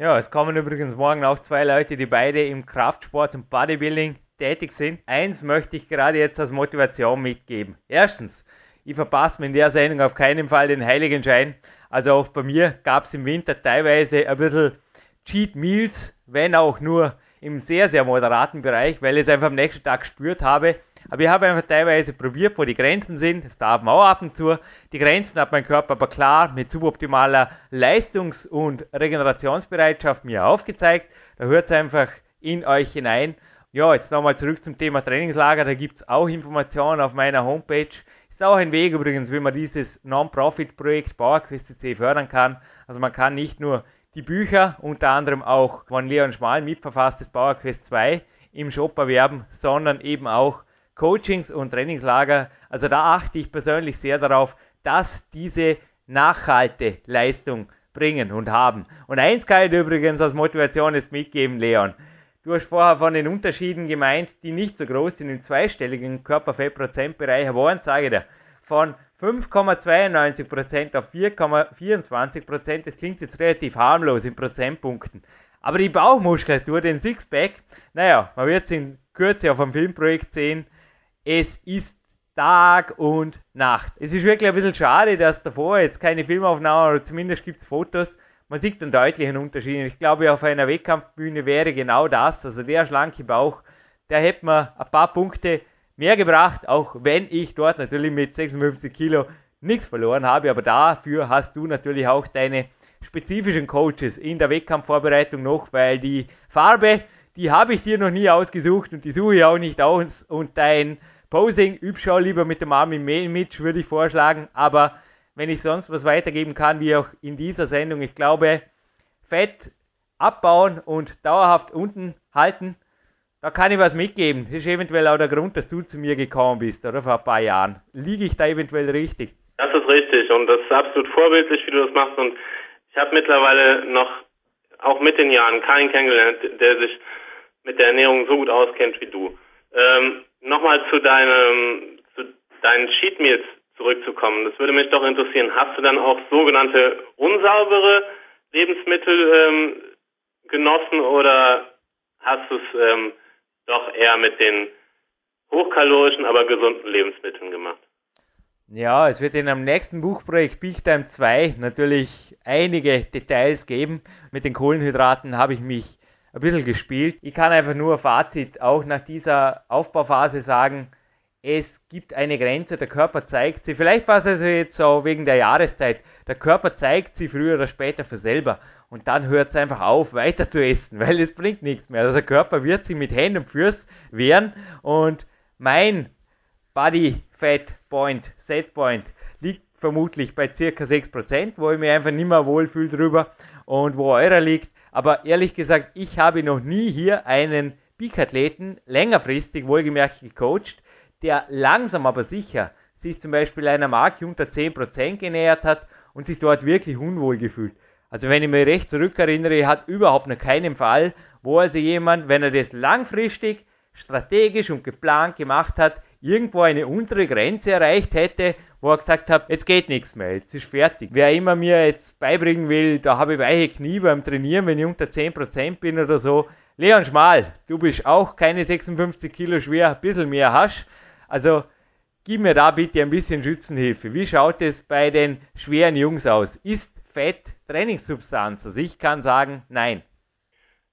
Ja, es kommen übrigens morgen auch zwei Leute, die beide im Kraftsport und Bodybuilding tätig sind. Eins möchte ich gerade jetzt als Motivation mitgeben. Erstens, ich verpasse mir in der Sendung auf keinen Fall den heiligen Schein. Also auch bei mir gab es im Winter teilweise ein bisschen Cheat Meals, wenn auch nur im sehr, sehr moderaten Bereich, weil ich es einfach am nächsten Tag gespürt habe. Aber ich habe einfach teilweise probiert, wo die Grenzen sind. Das darf man auch ab und zu. Die Grenzen hat mein Körper aber klar mit suboptimaler Leistungs- und Regenerationsbereitschaft mir aufgezeigt. Da hört es einfach in euch hinein. Ja, jetzt nochmal zurück zum Thema Trainingslager. Da gibt es auch Informationen auf meiner Homepage. Ist auch ein Weg übrigens, wie man dieses Non-Profit-Projekt PowerQuest.cc fördern kann. Also man kann nicht nur die Bücher, unter anderem auch von Leon Schmal mitverfasstes Power Quest 2 im Shop erwerben, sondern eben auch Coachings und Trainingslager. Also da achte ich persönlich sehr darauf, dass diese nachhalte Leistung bringen und haben. Und eins kann ich übrigens als Motivation jetzt mitgeben, Leon. Du hast vorher von den Unterschieden gemeint, die nicht so groß sind im zweistelligen Körperfettprozentbereich. Aber eins sage ich dir, von 5,92% auf 4,24%. Das klingt jetzt relativ harmlos in Prozentpunkten. Aber die Bauchmuskulatur, den Sixpack, naja, man wird es in Kürze auf einem Filmprojekt sehen. Es ist Tag und Nacht. Es ist wirklich ein bisschen schade, dass davor jetzt keine Filmaufnahmen oder zumindest gibt es Fotos. Man sieht einen deutlichen Unterschied. Ich glaube, auf einer Wettkampfbühne wäre genau das. Also der schlanke Bauch, der hätte man ein paar Punkte mehr gebracht, auch wenn ich dort natürlich mit 56 Kilo nichts verloren habe. Aber dafür hast du natürlich auch deine spezifischen Coaches in der Wettkampfvorbereitung noch, weil die Farbe, die habe ich dir noch nie ausgesucht und die suche ich auch nicht aus. Und dein Posing, üb schon lieber mit dem Arm im Mitch, würde ich vorschlagen. Aber wenn ich sonst was weitergeben kann, wie auch in dieser Sendung, ich glaube, Fett abbauen und dauerhaft unten halten, da kann ich was mitgeben. Das ist eventuell auch der Grund, dass du zu mir gekommen bist, oder vor ein paar Jahren. Liege ich da eventuell richtig? Das ist richtig und das ist absolut vorbildlich, wie du das machst. Und ich habe mittlerweile noch, auch mit den Jahren, keinen kennengelernt, der sich mit der Ernährung so gut auskennt wie du. Ähm, Nochmal zu deinem, zu deinen Cheat Meals zurückzukommen. Das würde mich doch interessieren. Hast du dann auch sogenannte unsaubere Lebensmittel ähm, genossen oder hast du es ähm, doch eher mit den hochkalorischen, aber gesunden Lebensmitteln gemacht. Ja, es wird in einem nächsten Buchprojekt Big Time 2 natürlich einige Details geben. Mit den Kohlenhydraten habe ich mich ein bisschen gespielt. Ich kann einfach nur Fazit auch nach dieser Aufbauphase sagen, es gibt eine Grenze, der Körper zeigt sie. Vielleicht war es also jetzt so wegen der Jahreszeit. Der Körper zeigt sie früher oder später für selber. Und dann hört es einfach auf, weiter zu essen, weil es bringt nichts mehr. Also der Körper wird sich mit Händen und Füßen wehren. Und mein Body Fat Point, Set Point liegt vermutlich bei circa 6%, wo ich mich einfach nicht mehr wohlfühle drüber und wo eurer liegt. Aber ehrlich gesagt, ich habe noch nie hier einen Peak-Athleten längerfristig wohlgemerkt gecoacht, der langsam aber sicher sich zum Beispiel einer Marke unter 10% genähert hat und sich dort wirklich unwohl gefühlt. Also wenn ich mich recht zurückerinnere, hat überhaupt noch keinen Fall, wo also jemand, wenn er das langfristig strategisch und geplant gemacht hat, irgendwo eine untere Grenze erreicht hätte, wo er gesagt hat, jetzt geht nichts mehr, jetzt ist fertig. Wer immer mir jetzt beibringen will, da habe ich weiche Knie beim Trainieren, wenn ich unter 10% bin oder so. Leon Schmal, du bist auch keine 56 Kilo schwer, ein bisschen mehr hast. Also gib mir da bitte ein bisschen Schützenhilfe. Wie schaut es bei den schweren Jungs aus? Ist Fett Trainingssubstanz? Also ich kann sagen, nein.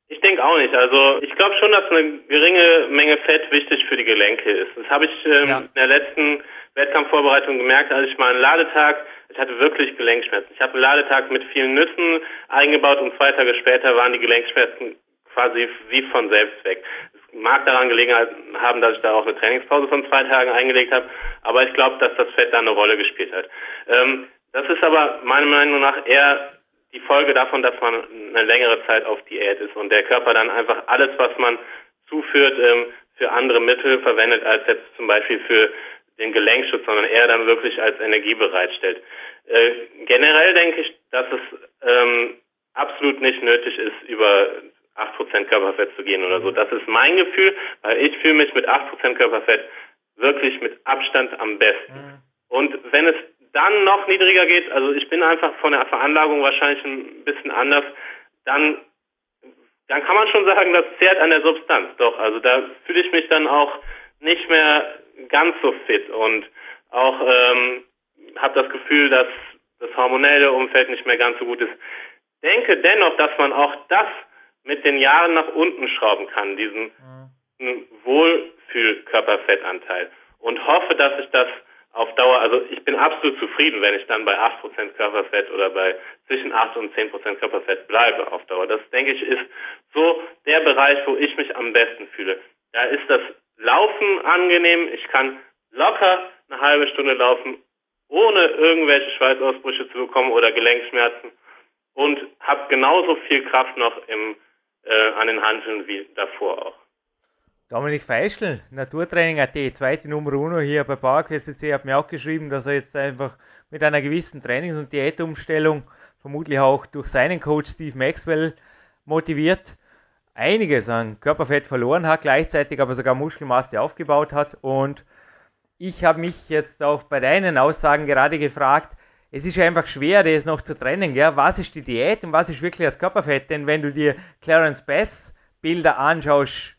Ich denke auch nicht. Also ich glaube schon, dass eine geringe Menge Fett wichtig für die Gelenke ist. Das habe ich ähm, ja. in der letzten Wettkampfvorbereitung gemerkt, als ich mal einen Ladetag, ich hatte wirklich Gelenkschmerzen. Ich habe einen Ladetag mit vielen Nüssen eingebaut und zwei Tage später waren die Gelenkschmerzen quasi wie von selbst weg. Es mag daran gelegen haben, dass ich da auch eine Trainingspause von zwei Tagen eingelegt habe, aber ich glaube, dass das Fett da eine Rolle gespielt hat. Ähm, das ist aber meiner Meinung nach eher die Folge davon, dass man eine längere Zeit auf Diät ist und der Körper dann einfach alles, was man zuführt, ähm, für andere Mittel verwendet, als jetzt zum Beispiel für den Gelenkschutz, sondern eher dann wirklich als Energie bereitstellt. Äh, generell denke ich, dass es ähm, absolut nicht nötig ist, über 8% Körperfett zu gehen oder so. Das ist mein Gefühl, weil ich fühle mich mit 8% Körperfett wirklich mit Abstand am besten. Mhm. Und wenn es dann noch niedriger geht, also ich bin einfach von der Veranlagung wahrscheinlich ein bisschen anders, dann, dann kann man schon sagen, das zehrt an der Substanz. Doch, also da fühle ich mich dann auch nicht mehr ganz so fit und auch ähm, habe das Gefühl, dass das hormonelle Umfeld nicht mehr ganz so gut ist. Denke dennoch, dass man auch das mit den Jahren nach unten schrauben kann, diesen mhm. Wohlfühlkörperfettanteil. Und hoffe, dass ich das auf Dauer, also ich bin absolut zufrieden, wenn ich dann bei 8% Körperfett oder bei zwischen 8 und 10% Körperfett bleibe auf Dauer. Das, denke ich, ist so der Bereich, wo ich mich am besten fühle. Da ist das Laufen angenehm. Ich kann locker eine halbe Stunde laufen, ohne irgendwelche Schweißausbrüche zu bekommen oder Gelenkschmerzen und habe genauso viel Kraft noch im, äh, an den Handeln wie davor auch. Dominik Feischl, Naturtraining.at, zweite Nummer uno hier bei PowerQuest.c, hat mir auch geschrieben, dass er jetzt einfach mit einer gewissen Trainings- und Diätumstellung, vermutlich auch durch seinen Coach Steve Maxwell motiviert, einiges an Körperfett verloren hat, gleichzeitig aber sogar Muskelmasse aufgebaut hat. Und ich habe mich jetzt auch bei deinen Aussagen gerade gefragt, es ist einfach schwer, das noch zu trennen. Ja? Was ist die Diät und was ist wirklich das Körperfett? Denn wenn du dir Clarence Bass Bilder anschaust,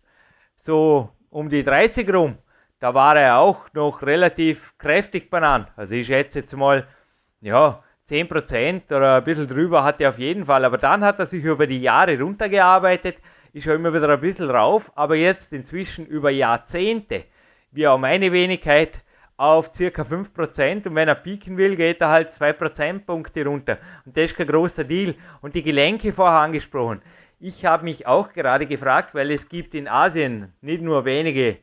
so um die 30 rum, da war er auch noch relativ kräftig benannt. Also ich schätze jetzt mal, ja, 10% oder ein bisschen drüber hat er auf jeden Fall. Aber dann hat er sich über die Jahre runtergearbeitet, ist schon immer wieder ein bisschen rauf, aber jetzt inzwischen über Jahrzehnte, wie auch meine Wenigkeit, auf circa 5% und wenn er pieken will, geht er halt 2 Prozentpunkte runter. Und das ist kein großer Deal. Und die Gelenke vorher angesprochen. Ich habe mich auch gerade gefragt, weil es gibt in Asien nicht nur wenige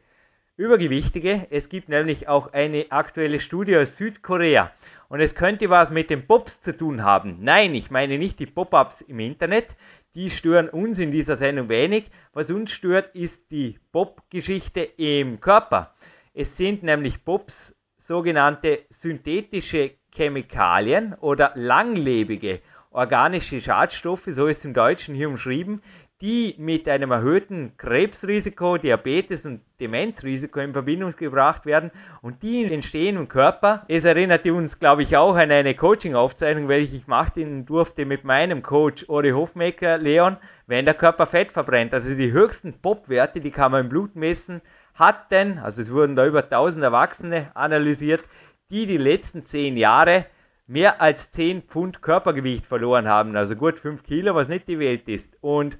Übergewichtige, es gibt nämlich auch eine aktuelle Studie aus Südkorea und es könnte was mit den Pops zu tun haben. Nein, ich meine nicht die Pop-ups im Internet, die stören uns in dieser Sendung wenig. Was uns stört, ist die Pop-Geschichte im Körper. Es sind nämlich Pops sogenannte synthetische Chemikalien oder langlebige organische Schadstoffe, so ist es im Deutschen hier umschrieben, die mit einem erhöhten Krebsrisiko, Diabetes und Demenzrisiko in Verbindung gebracht werden und die entstehen im Körper. Es erinnert uns, glaube ich, auch an eine Coaching-Aufzeichnung, welche ich machen durfte mit meinem Coach Ori Hofmaker, Leon, wenn der Körper Fett verbrennt. Also die höchsten Pop-Werte, die kann man im Blut messen, hatten, also es wurden da über 1000 Erwachsene analysiert, die die letzten 10 Jahre mehr als 10 Pfund Körpergewicht verloren haben, also gut 5 Kilo, was nicht die Welt ist. Und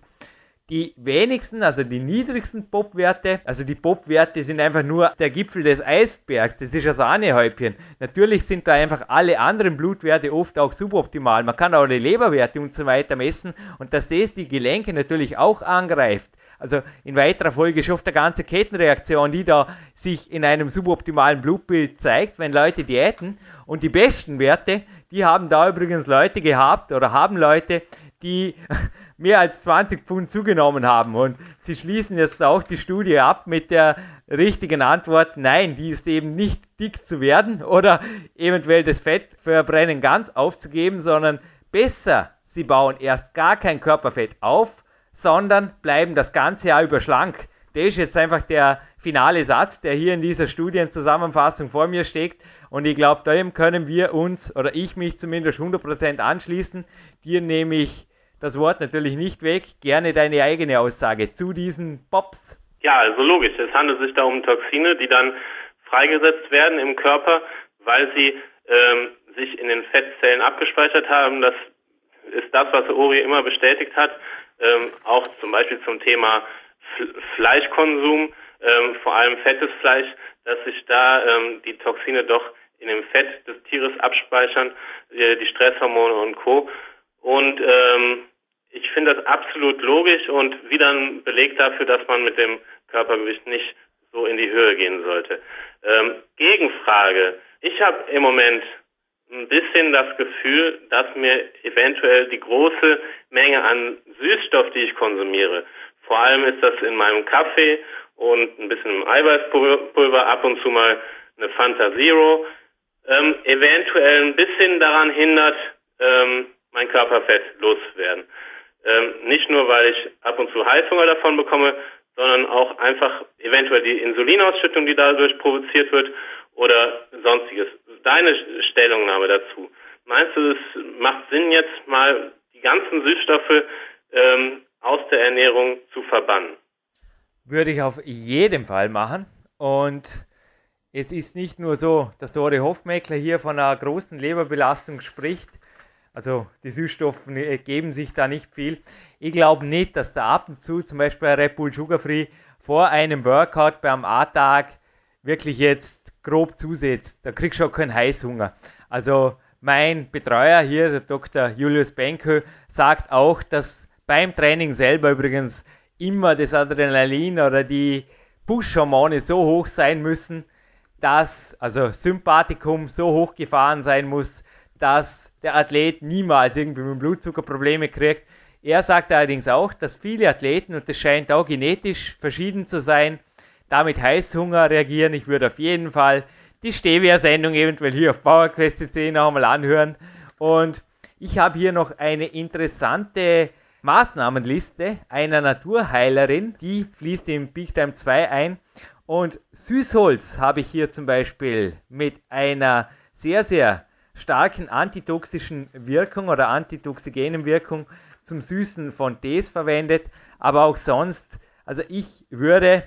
die wenigsten, also die niedrigsten Pop-Werte, also die Pop-Werte sind einfach nur der Gipfel des Eisbergs, das ist ein Sahnehäubchen. Natürlich sind da einfach alle anderen Blutwerte oft auch suboptimal. Man kann auch die Leberwerte und so weiter messen und dass das die Gelenke natürlich auch angreift. Also in weiterer Folge schon oft eine ganze Kettenreaktion, die da sich in einem suboptimalen Blutbild zeigt, wenn Leute diäten. Und die besten Werte, die haben da übrigens Leute gehabt oder haben Leute, die mehr als 20 Pfund zugenommen haben. Und sie schließen jetzt auch die Studie ab mit der richtigen Antwort, nein, die ist eben nicht dick zu werden oder eventuell das Fettverbrennen ganz aufzugeben, sondern besser, sie bauen erst gar kein Körperfett auf, sondern bleiben das ganze Jahr über schlank. Das ist jetzt einfach der finale Satz, der hier in dieser Studienzusammenfassung vor mir steckt. Und ich glaube, dem können wir uns, oder ich mich zumindest 100% anschließen. Dir nehme ich das Wort natürlich nicht weg. Gerne deine eigene Aussage zu diesen Pops. Ja, also logisch. Es handelt sich da um Toxine, die dann freigesetzt werden im Körper, weil sie ähm, sich in den Fettzellen abgespeichert haben. Das ist das, was Ori immer bestätigt hat. Ähm, auch zum Beispiel zum Thema Fleischkonsum, ähm, vor allem fettes Fleisch, dass sich da ähm, die Toxine doch in dem Fett des Tieres abspeichern, äh, die Stresshormone und Co. Und ähm, ich finde das absolut logisch und wieder ein Beleg dafür, dass man mit dem Körpergewicht nicht so in die Höhe gehen sollte. Ähm, Gegenfrage. Ich habe im Moment ein bisschen das Gefühl, dass mir eventuell die große Menge an Süßstoff, die ich konsumiere, vor allem ist das in meinem Kaffee und ein bisschen Eiweißpulver, ab und zu mal eine Fanta Zero, ähm, eventuell ein bisschen daran hindert, ähm, mein Körperfett loszuwerden. Ähm, nicht nur, weil ich ab und zu Heißhunger davon bekomme, sondern auch einfach eventuell die Insulinausschüttung, die dadurch provoziert wird oder sonstiges. Deine Stellungnahme dazu. Meinst du, es macht Sinn, jetzt mal die ganzen Süßstoffe ähm, aus der Ernährung zu verbannen? Würde ich auf jeden Fall machen. Und es ist nicht nur so, dass Dore Hofmeckler hier von einer großen Leberbelastung spricht. Also die Süßstoffe geben sich da nicht viel. Ich glaube nicht, dass da ab und zu zum Beispiel Red Bull Sugar Free vor einem Workout beim A-Tag wirklich jetzt grob zusetzt. Da kriegst du auch keinen Heißhunger. Also mein Betreuer hier, der Dr. Julius Benko, sagt auch, dass beim Training selber übrigens immer das Adrenalin oder die Push-Hormone so hoch sein müssen, dass, also Sympathikum so hoch gefahren sein muss, dass der Athlet niemals irgendwie mit Blutzucker Probleme kriegt. Er sagt allerdings auch, dass viele Athleten, und das scheint auch genetisch verschieden zu sein, damit Heißhunger reagieren. Ich würde auf jeden Fall die Stevia-Sendung eventuell hier auf PowerQuest.de noch einmal anhören. Und ich habe hier noch eine interessante Maßnahmenliste einer Naturheilerin, die fließt im Big Time 2 ein. Und Süßholz habe ich hier zum Beispiel mit einer sehr, sehr starken antitoxischen Wirkung oder antitoxigenen Wirkung zum Süßen von Tees verwendet, aber auch sonst. Also ich würde,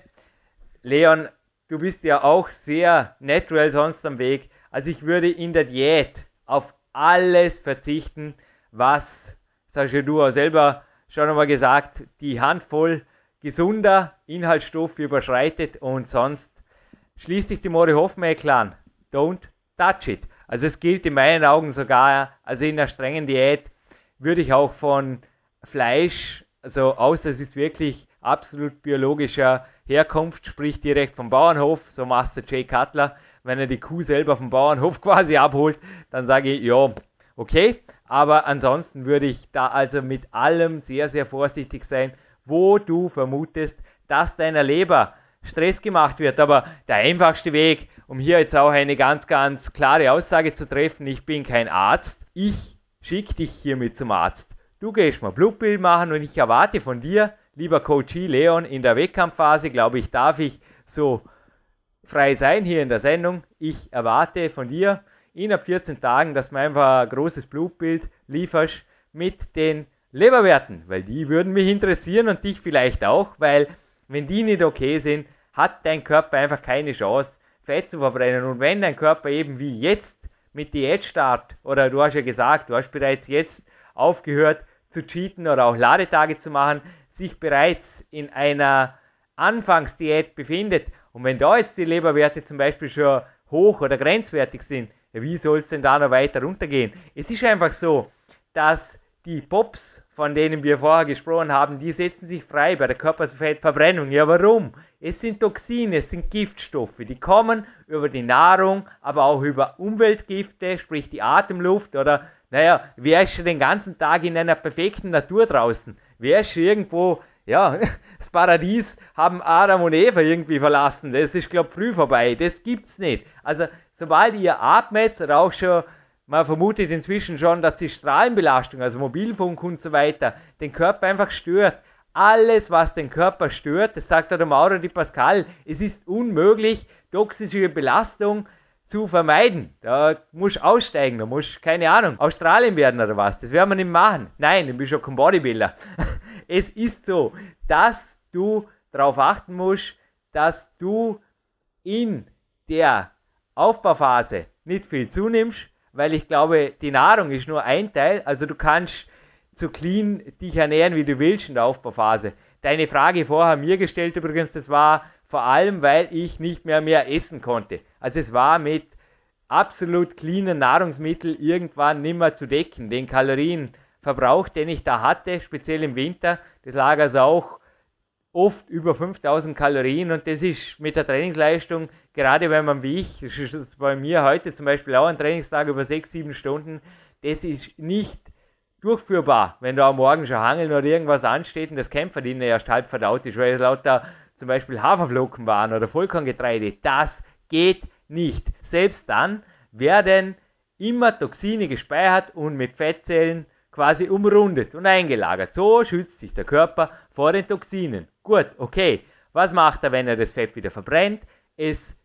Leon, du bist ja auch sehr natural sonst am Weg, also ich würde in der Diät auf alles verzichten, was, Sascha, du auch selber schon einmal gesagt, die Handvoll gesunder Inhaltsstoffe überschreitet und sonst schließt sich die Mori Hofmeckler an. Don't touch it. Also es gilt in meinen Augen sogar, also in einer strengen Diät würde ich auch von Fleisch, also außer es ist wirklich absolut biologischer Herkunft, sprich direkt vom Bauernhof, so Master Jay Cutler, wenn er die Kuh selber vom Bauernhof quasi abholt, dann sage ich, ja, okay, aber ansonsten würde ich da also mit allem sehr, sehr vorsichtig sein, wo du vermutest, dass deiner Leber Stress gemacht wird. Aber der einfachste Weg, um hier jetzt auch eine ganz, ganz klare Aussage zu treffen, ich bin kein Arzt, ich schicke dich hiermit zum Arzt. Du gehst mal Blutbild machen und ich erwarte von dir, lieber Coach Leon, in der Wettkampfphase, glaube ich, darf ich so frei sein hier in der Sendung. Ich erwarte von dir innerhalb 14 Tagen, dass mir einfach ein großes Blutbild lieferst mit den Leberwerten, weil die würden mich interessieren und dich vielleicht auch, weil wenn die nicht okay sind, hat dein Körper einfach keine Chance, Fett zu verbrennen. Und wenn dein Körper eben wie jetzt mit Diätstart, oder du hast ja gesagt, du hast bereits jetzt aufgehört zu cheaten oder auch Ladetage zu machen, sich bereits in einer Anfangsdiät befindet und wenn da jetzt die Leberwerte zum Beispiel schon hoch oder grenzwertig sind, wie soll es denn da noch weiter runtergehen? Es ist einfach so, dass die Pops, von denen wir vorher gesprochen haben, die setzen sich frei bei der Körperfettverbrennung. Ja, warum? Es sind Toxine, es sind Giftstoffe, die kommen über die Nahrung, aber auch über Umweltgifte, sprich die Atemluft oder, naja, wer ist schon den ganzen Tag in einer perfekten Natur draußen? Wer ist schon irgendwo, ja, das Paradies haben Adam und Eva irgendwie verlassen. Das ist, glaube ich, früh vorbei. Das gibt's nicht. Also, sobald ihr atmet oder auch schon man vermutet inzwischen schon, dass die Strahlenbelastung, also Mobilfunk und so weiter, den Körper einfach stört. Alles, was den Körper stört, das sagt der Mauro Di Pascal, es ist unmöglich, toxische Belastung zu vermeiden. Da musst du aussteigen, da musst keine Ahnung, Australien werden oder was. Das werden wir nicht machen. Nein, du bist schon kein Bodybuilder. es ist so, dass du darauf achten musst, dass du in der Aufbauphase nicht viel zunimmst, weil ich glaube, die Nahrung ist nur ein Teil. Also du kannst so clean dich ernähren, wie du willst in der Aufbauphase. Deine Frage vorher mir gestellt übrigens, das war vor allem, weil ich nicht mehr mehr essen konnte. Also es war mit absolut cleanen Nahrungsmitteln irgendwann nimmer zu decken. Den Kalorienverbrauch, den ich da hatte, speziell im Winter, das lag also auch oft über 5000 Kalorien und das ist mit der Trainingsleistung, gerade wenn man wie ich, das ist bei mir heute zum Beispiel auch ein Trainingstag über 6, 7 Stunden, das ist nicht durchführbar, wenn da am Morgen schon Hangeln oder irgendwas ansteht und das Kämpferdiener erst halb verdaut ist, weil es lauter zum Beispiel Haferflocken waren oder Vollkorngetreide. Das geht nicht. Selbst dann werden immer Toxine gespeichert und mit Fettzellen quasi umrundet und eingelagert. So schützt sich der Körper vor den Toxinen. Gut, okay. Was macht er, wenn er das Fett wieder verbrennt? Es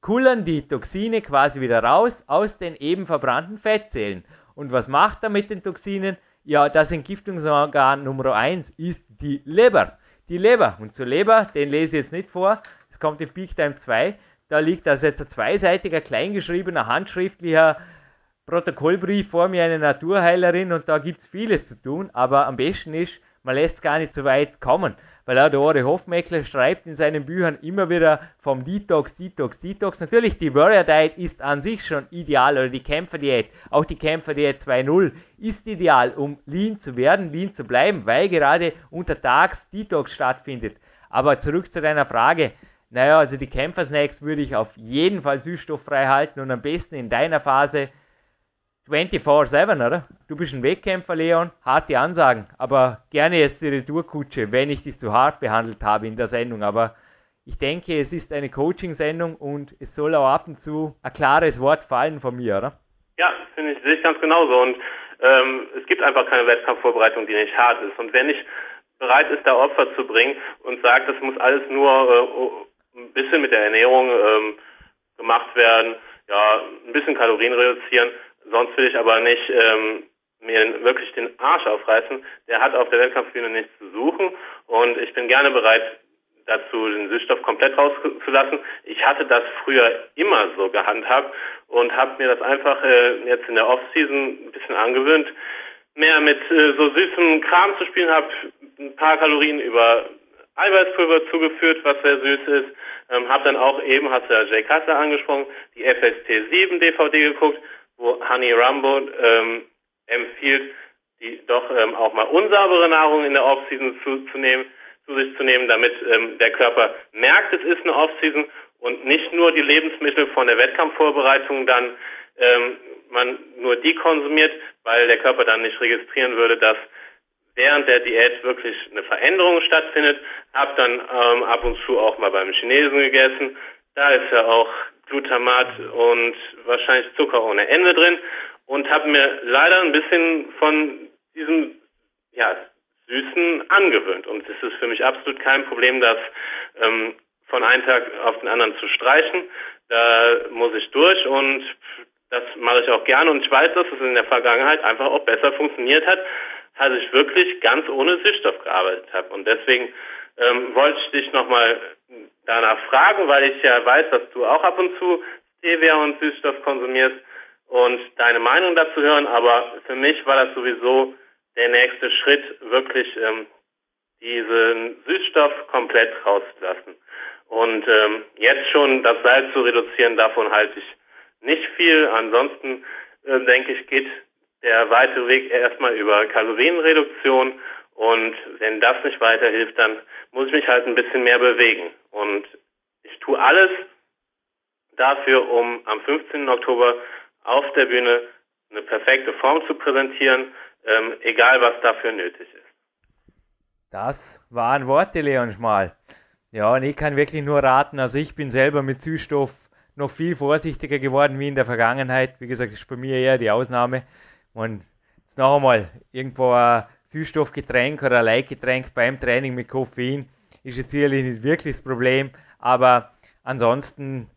kullern die Toxine quasi wieder raus aus den eben verbrannten Fettzellen. Und was macht er mit den Toxinen? Ja, das Entgiftungsorgan Nummer 1 ist die Leber. Die Leber. Und zur Leber, den lese ich jetzt nicht vor, es kommt in Peak Time 2. Da liegt also jetzt ein zweiseitiger, kleingeschriebener, handschriftlicher Protokollbrief vor mir eine Naturheilerin und da gibt es vieles zu tun, aber am besten ist, man lässt es gar nicht so weit kommen, weil auch der Ore Hofmeckler schreibt in seinen Büchern immer wieder vom Detox, Detox, Detox. Natürlich, die Warrior Diet ist an sich schon ideal oder die Kämpferdiät, auch die Kämpferdiät 2.0 ist ideal, um lean zu werden, lean zu bleiben, weil gerade untertags Detox stattfindet. Aber zurück zu deiner Frage. Naja, also die Kämpfersnacks würde ich auf jeden Fall süßstofffrei halten und am besten in deiner Phase 24-7, oder? Du bist ein Wettkämpfer, Leon, harte Ansagen, aber gerne jetzt die Retourkutsche, wenn ich dich zu hart behandelt habe in der Sendung. Aber ich denke, es ist eine Coaching-Sendung und es soll auch ab und zu ein klares Wort fallen von mir, oder? Ja, finde ich, ich ganz genauso. Und ähm, es gibt einfach keine Wettkampfvorbereitung, die nicht hart ist. Und wer nicht bereit ist, da Opfer zu bringen und sagt, das muss alles nur äh, ein bisschen mit der Ernährung ähm, gemacht werden, ja, ein bisschen Kalorien reduzieren, Sonst will ich aber nicht ähm, mir wirklich den Arsch aufreißen. Der hat auf der Wettkampfbühne nichts zu suchen und ich bin gerne bereit, dazu den Süßstoff komplett rauszulassen. Ich hatte das früher immer so gehandhabt und habe mir das einfach äh, jetzt in der Off-Season ein bisschen angewöhnt, mehr mit äh, so süßem Kram zu spielen, habe ein paar Kalorien über Eiweißpulver zugeführt, was sehr süß ist. Ähm, habe dann auch eben, hast du ja Jay Kassler angesprochen, die FST 7 DVD geguckt wo Honey Rumbo ähm, empfiehlt, die doch ähm, auch mal unsaubere Nahrung in der Offseason zu, zu nehmen, zu sich zu nehmen, damit ähm, der Körper merkt, es ist eine Offseason und nicht nur die Lebensmittel von der Wettkampfvorbereitung dann ähm, man nur die konsumiert, weil der Körper dann nicht registrieren würde, dass während der Diät wirklich eine Veränderung stattfindet. Hab dann ähm, ab und zu auch mal beim Chinesen gegessen. Da ist ja auch Glutamat und wahrscheinlich Zucker ohne Ende drin und habe mir leider ein bisschen von diesem ja, Süßen angewöhnt. Und es ist für mich absolut kein Problem, das ähm, von einem Tag auf den anderen zu streichen. Da muss ich durch und das mache ich auch gerne. Und ich weiß, dass es in der Vergangenheit einfach auch besser funktioniert hat, als ich wirklich ganz ohne Süßstoff gearbeitet habe. Und deswegen ähm, wollte ich dich nochmal danach fragen, weil ich ja weiß, dass du auch ab und zu Stevia und Süßstoff konsumierst und deine Meinung dazu hören. Aber für mich war das sowieso der nächste Schritt, wirklich ähm, diesen Süßstoff komplett rauszulassen. Und ähm, jetzt schon das Salz zu reduzieren, davon halte ich nicht viel. Ansonsten äh, denke ich, geht der weitere Weg erstmal über Kalorienreduktion. Und wenn das nicht weiterhilft, dann muss ich mich halt ein bisschen mehr bewegen. Und ich tue alles dafür, um am 15. Oktober auf der Bühne eine perfekte Form zu präsentieren, ähm, egal was dafür nötig ist. Das waren Worte, Leon Schmal. Ja, und ich kann wirklich nur raten, also ich bin selber mit Süßstoff noch viel vorsichtiger geworden wie in der Vergangenheit. Wie gesagt, das ist bei mir eher die Ausnahme. Und jetzt noch einmal, irgendwo ein Süßstoffgetränk oder ein Leitgetränk beim Training mit Koffein ist jetzt sicherlich nicht wirklich das Problem. Aber ansonsten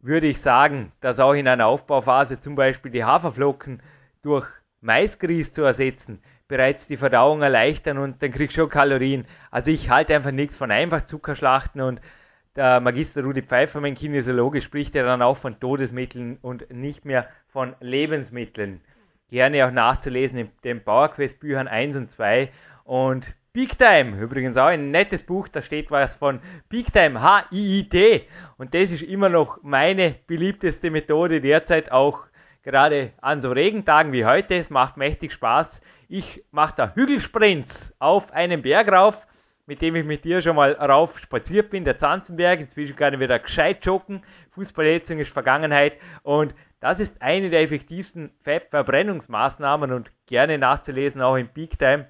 würde ich sagen, dass auch in einer Aufbauphase zum Beispiel die Haferflocken durch Maisgrieß zu ersetzen, bereits die Verdauung erleichtern und dann kriegst du schon Kalorien. Also ich halte einfach nichts von einfach Zuckerschlachten und der Magister Rudi Pfeiffer, mein Kinesiologe, spricht ja dann auch von Todesmitteln und nicht mehr von Lebensmitteln. Gerne auch nachzulesen in den PowerQuest Büchern 1 und 2 und Big Time, übrigens auch ein nettes Buch, da steht was von Big Time, H-I-I-T. Und das ist immer noch meine beliebteste Methode derzeit, auch gerade an so Regentagen wie heute. Es macht mächtig Spaß. Ich mache da Hügelsprints auf einen Berg rauf, mit dem ich mit dir schon mal rauf spaziert bin, der Zanzenberg. Inzwischen kann ich wieder gescheit joggen. Fußballhetzung ist Vergangenheit. Und das ist eine der effektivsten Fettverbrennungsmaßnahmen und gerne nachzulesen auch im Peak Time.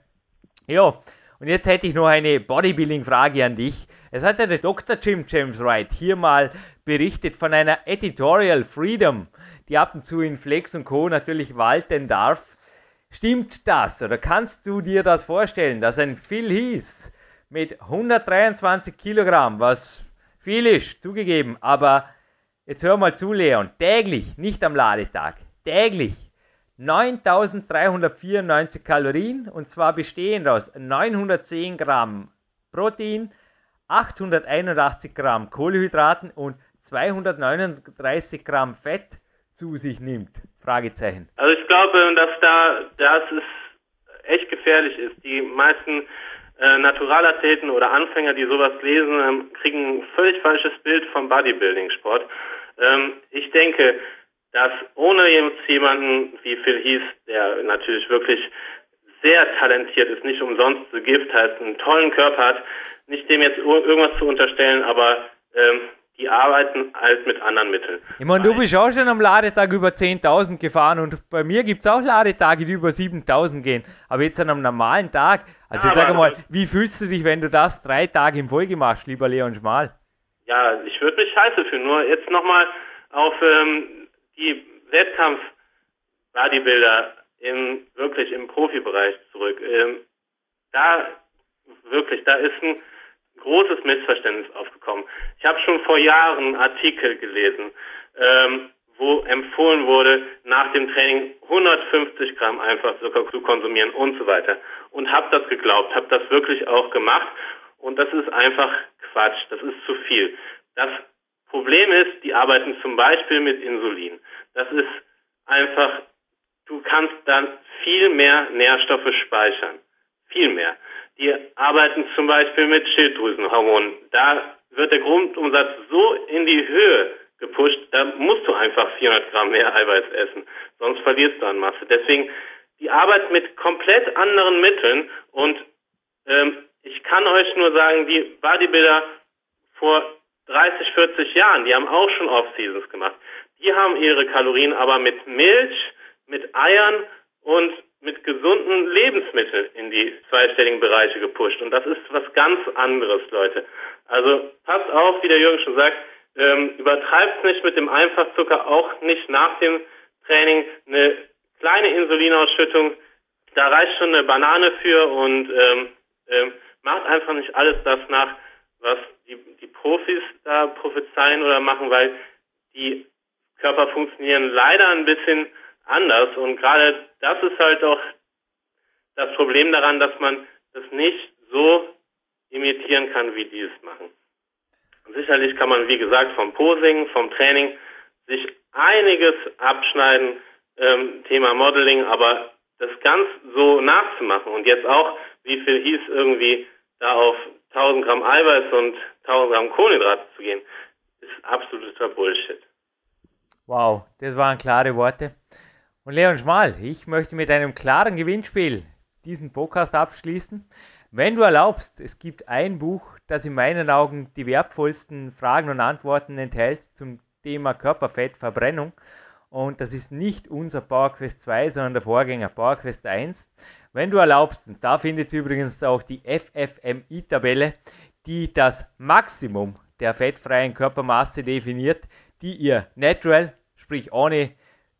Ja, und jetzt hätte ich noch eine Bodybuilding-Frage an dich. Es hat ja der Dr. Jim James Wright hier mal berichtet von einer Editorial Freedom, die ab und zu in Flex und Co. natürlich walten darf. Stimmt das oder kannst du dir das vorstellen, dass ein Phil Heath mit 123 Kilogramm, was viel ist, zugegeben, aber jetzt hör mal zu, Leon, täglich, nicht am Ladetag, täglich 9394 Kalorien und zwar bestehend aus 910 Gramm Protein, 881 Gramm Kohlenhydraten und 239 Gramm Fett zu sich nimmt? Fragezeichen. Also ich glaube, dass da das ist echt gefährlich ist. Die meisten äh, Naturalathleten oder Anfänger, die sowas lesen, ähm, kriegen ein völlig falsches Bild vom Bodybuilding-Sport. Ähm, ich denke, dass ohne jemanden wie Phil Heath, der natürlich wirklich sehr talentiert ist, nicht umsonst The Gift heißt, einen tollen Körper hat, nicht dem jetzt irgendwas zu unterstellen, aber ähm, die arbeiten halt mit anderen Mitteln. Ich meine, du bist auch schon am Ladetag über 10.000 gefahren und bei mir gibt es auch Ladetage, die über 7.000 gehen. Aber jetzt an einem normalen Tag, also ja, sag mal, wie fühlst du dich, wenn du das drei Tage im Folge machst, lieber Leon Schmal? Ja, ich würde mich scheiße fühlen. Nur jetzt nochmal auf ähm, die Wettkampf-Bodybuilder im, wirklich im Profibereich zurück. Ähm, da wirklich, da ist ein großes Missverständnis aufgekommen. Ich habe schon vor Jahren Artikel gelesen, ähm, wo empfohlen wurde, nach dem Training 150 Gramm Einfachzucker zu konsumieren und so weiter. Und habe das geglaubt, habe das wirklich auch gemacht. Und das ist einfach Quatsch, das ist zu viel. Das Problem ist, die arbeiten zum Beispiel mit Insulin. Das ist einfach, du kannst dann viel mehr Nährstoffe speichern. Viel mehr. Die arbeiten zum Beispiel mit Schilddrüsenhormonen. Da wird der Grundumsatz so in die Höhe gepusht, da musst du einfach 400 Gramm mehr Eiweiß essen. Sonst verlierst du an Masse. Deswegen, die arbeiten mit komplett anderen Mitteln und ähm, ich kann euch nur sagen, die Bodybuilder vor 30, 40 Jahren, die haben auch schon Off-Seasons gemacht. Die haben ihre Kalorien aber mit Milch, mit Eiern und mit gesunden Lebensmitteln in die zweistelligen Bereiche gepusht. Und das ist was ganz anderes, Leute. Also passt auf, wie der Jürgen schon sagt, ähm, übertreibt nicht mit dem Einfachzucker, auch nicht nach dem Training. Eine kleine Insulinausschüttung, da reicht schon eine Banane für und ähm, ähm, macht einfach nicht alles das nach, was die, die Profis da prophezeien oder machen, weil die Körper funktionieren leider ein bisschen anders und gerade das ist halt auch das Problem daran, dass man das nicht so imitieren kann, wie die es machen. Und sicherlich kann man, wie gesagt, vom Posing, vom Training sich einiges abschneiden, ähm, Thema Modeling, aber das ganz so nachzumachen und jetzt auch, wie viel hieß irgendwie, da auf 1000 Gramm Eiweiß und 1000 Gramm Kohlenhydrate zu gehen, ist absoluter Bullshit. Wow, das waren klare Worte. Und Leon Schmal, ich möchte mit einem klaren Gewinnspiel diesen Podcast abschließen. Wenn du erlaubst, es gibt ein Buch, das in meinen Augen die wertvollsten Fragen und Antworten enthält zum Thema Körperfettverbrennung. Und das ist nicht unser PowerQuest 2, sondern der Vorgänger PowerQuest 1. Wenn du erlaubst, und da findet ihr übrigens auch die FFMI-Tabelle, die das Maximum der fettfreien Körpermasse definiert, die ihr natural, sprich ohne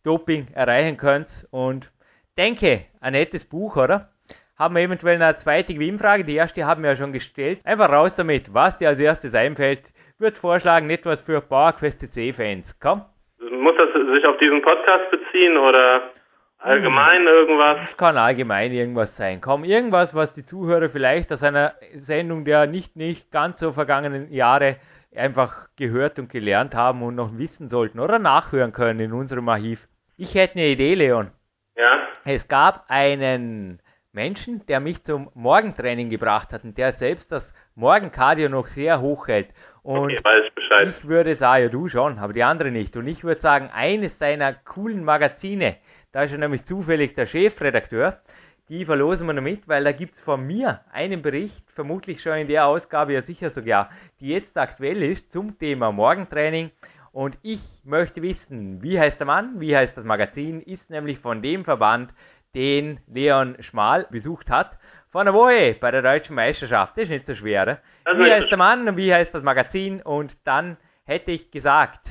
Doping erreichen könnt. Und denke, ein nettes Buch, oder? Haben wir eventuell eine zweite Gewinnfrage. Die erste haben wir ja schon gestellt. Einfach raus damit, was dir als erstes einfällt. Würde vorschlagen, etwas für PowerQuest C-Fans. Komm. Muss das sich auf diesen Podcast beziehen oder allgemein hm. irgendwas? Es kann allgemein irgendwas sein. Komm, irgendwas, was die Zuhörer vielleicht aus einer Sendung der nicht, nicht ganz so vergangenen Jahre einfach gehört und gelernt haben und noch wissen sollten oder nachhören können in unserem Archiv. Ich hätte eine Idee, Leon. Ja. Es gab einen Menschen, der mich zum Morgentraining gebracht hat und der selbst das Morgenkardio noch sehr hoch hält. Und okay, weiß Bescheid. ich würde sagen, ja du schon, aber die andere nicht. Und ich würde sagen, eines deiner coolen Magazine, da ist ja nämlich zufällig der Chefredakteur, die verlosen wir noch mit, weil da gibt es von mir einen Bericht, vermutlich schon in der Ausgabe, ja sicher sogar, die jetzt aktuell ist zum Thema Morgentraining. Und ich möchte wissen, wie heißt der Mann, wie heißt das Magazin, ist nämlich von dem Verband, den Leon Schmal besucht hat. Vor einer Woche bei der Deutschen Meisterschaft. Das ist nicht so schwer. Also wie heißt der Mann und wie heißt das Magazin? Und dann hätte ich gesagt,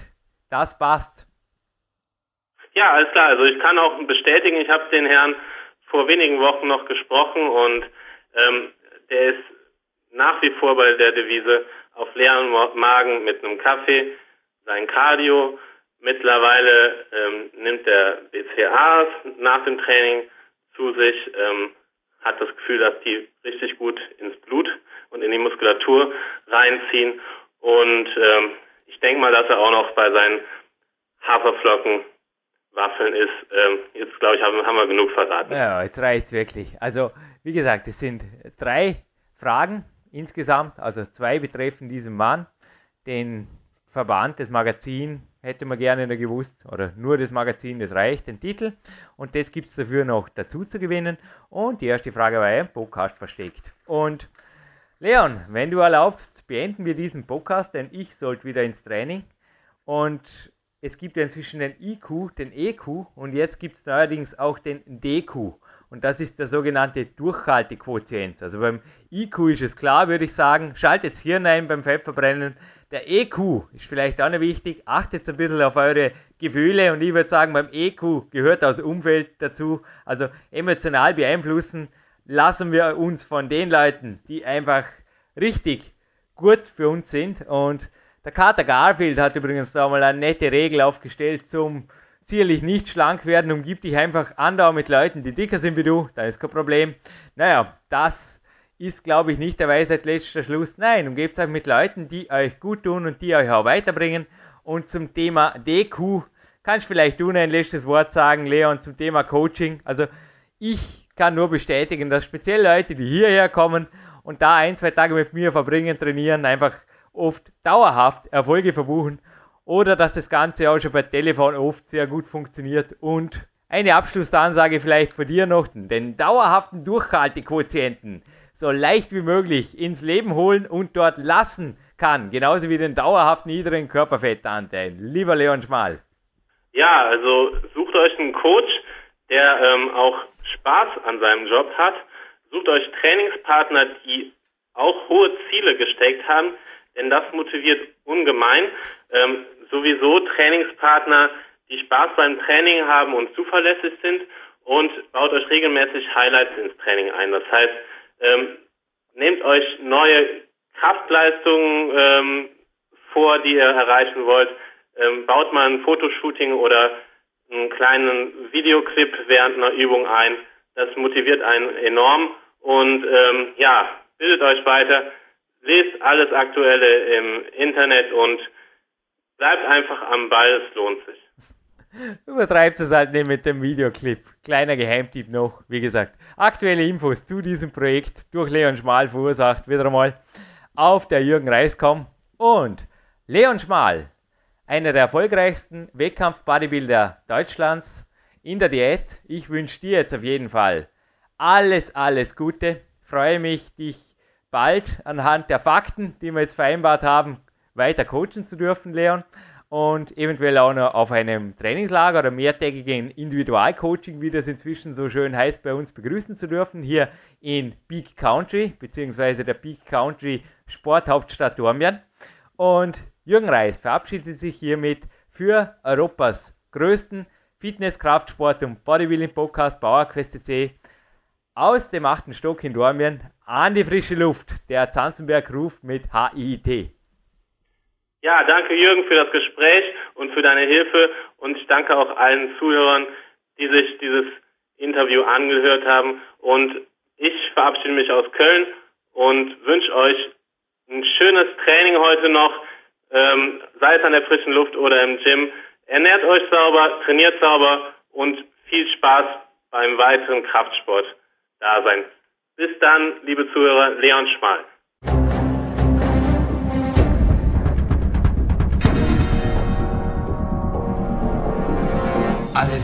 das passt. Ja, alles klar. Also ich kann auch bestätigen, ich habe den Herrn vor wenigen Wochen noch gesprochen und ähm, der ist nach wie vor bei der Devise auf leeren Magen mit einem Kaffee, sein Cardio, Mittlerweile ähm, nimmt er BCAAs nach dem Training zu sich, ähm, hat das Gefühl, dass die richtig gut ins Blut und in die Muskulatur reinziehen. Und ähm, ich denke mal, dass er auch noch bei seinen Haferflocken Waffeln ist. Ähm, jetzt glaube ich, haben, haben, wir genug verraten. Ja, jetzt reicht's wirklich. Also, wie gesagt, es sind drei Fragen insgesamt, also zwei betreffen diesen Mann, den Verband, das Magazin hätte man gerne noch gewusst, oder nur das Magazin, das reicht, den Titel. Und das gibt es dafür noch dazu zu gewinnen. Und die erste Frage war ja, Podcast versteckt. Und Leon, wenn du erlaubst, beenden wir diesen Podcast, denn ich sollte wieder ins Training. Und es gibt ja inzwischen den IQ, den EQ und jetzt gibt es neuerdings auch den DQ. Und das ist der sogenannte Durchhaltequotient. Also beim IQ ist es klar, würde ich sagen, schaltet Hirn ein beim Fettverbrennen. Der EQ ist vielleicht auch noch wichtig. Achtet ein bisschen auf eure Gefühle und ich würde sagen, beim EQ gehört das Umfeld dazu. Also emotional beeinflussen lassen wir uns von den Leuten, die einfach richtig gut für uns sind. Und der Kater Garfield hat übrigens da mal eine nette Regel aufgestellt zum sicherlich nicht schlank werden. Umgib dich einfach andauernd mit Leuten, die dicker sind wie du, da ist kein Problem. Naja, das ist, glaube ich, nicht der Weisheit letzter Schluss. Nein, umgebt euch mit Leuten, die euch gut tun und die euch auch weiterbringen. Und zum Thema DQ kannst vielleicht du noch ein letztes Wort sagen, Leon, zum Thema Coaching. Also ich kann nur bestätigen, dass speziell Leute, die hierher kommen und da ein, zwei Tage mit mir verbringen, trainieren, einfach oft dauerhaft Erfolge verbuchen oder dass das Ganze auch schon per Telefon oft sehr gut funktioniert und eine Abschlussansage vielleicht von dir noch, den dauerhaften Durchhaltequotienten so leicht wie möglich ins Leben holen und dort lassen kann. Genauso wie den dauerhaft niedrigen Körperfettanteil. Lieber Leon Schmal. Ja, also sucht euch einen Coach, der ähm, auch Spaß an seinem Job hat. Sucht euch Trainingspartner, die auch hohe Ziele gesteckt haben, denn das motiviert ungemein. Ähm, sowieso Trainingspartner, die Spaß beim Training haben und zuverlässig sind und baut euch regelmäßig Highlights ins Training ein. Das heißt, ähm, nehmt euch neue Kraftleistungen ähm, vor, die ihr erreichen wollt. Ähm, baut mal ein Fotoshooting oder einen kleinen Videoclip während einer Übung ein. Das motiviert einen enorm und ähm, ja, bildet euch weiter, lest alles Aktuelle im Internet und bleibt einfach am Ball, es lohnt sich. Übertreibt es halt nicht mit dem Videoclip. Kleiner Geheimtipp noch, wie gesagt. Aktuelle Infos zu diesem Projekt durch Leon Schmal verursacht wieder einmal auf der Jürgen Reis.com und Leon Schmal, einer der erfolgreichsten Wettkampf-Bodybuilder Deutschlands in der Diät. Ich wünsche dir jetzt auf jeden Fall alles, alles Gute. Freue mich, dich bald anhand der Fakten, die wir jetzt vereinbart haben, weiter coachen zu dürfen, Leon und eventuell auch noch auf einem Trainingslager oder mehrtägigen Individualcoaching, wie das inzwischen so schön heißt, bei uns begrüßen zu dürfen, hier in Peak Country, beziehungsweise der Peak Country Sporthauptstadt Dormien. Und Jürgen Reis verabschiedet sich hiermit für Europas größten Fitness, Kraftsport und Bodybuilding Podcast PowerQuest CC aus dem achten Stock in Dormien an die frische Luft. Der Zanzenberg ruft mit HIIT. Ja, danke Jürgen für das Gespräch und für deine Hilfe und ich danke auch allen Zuhörern, die sich dieses Interview angehört haben und ich verabschiede mich aus Köln und wünsche euch ein schönes Training heute noch, ähm, sei es an der frischen Luft oder im Gym. Ernährt euch sauber, trainiert sauber und viel Spaß beim weiteren Kraftsport-Dasein. Bis dann, liebe Zuhörer, Leon Schmal.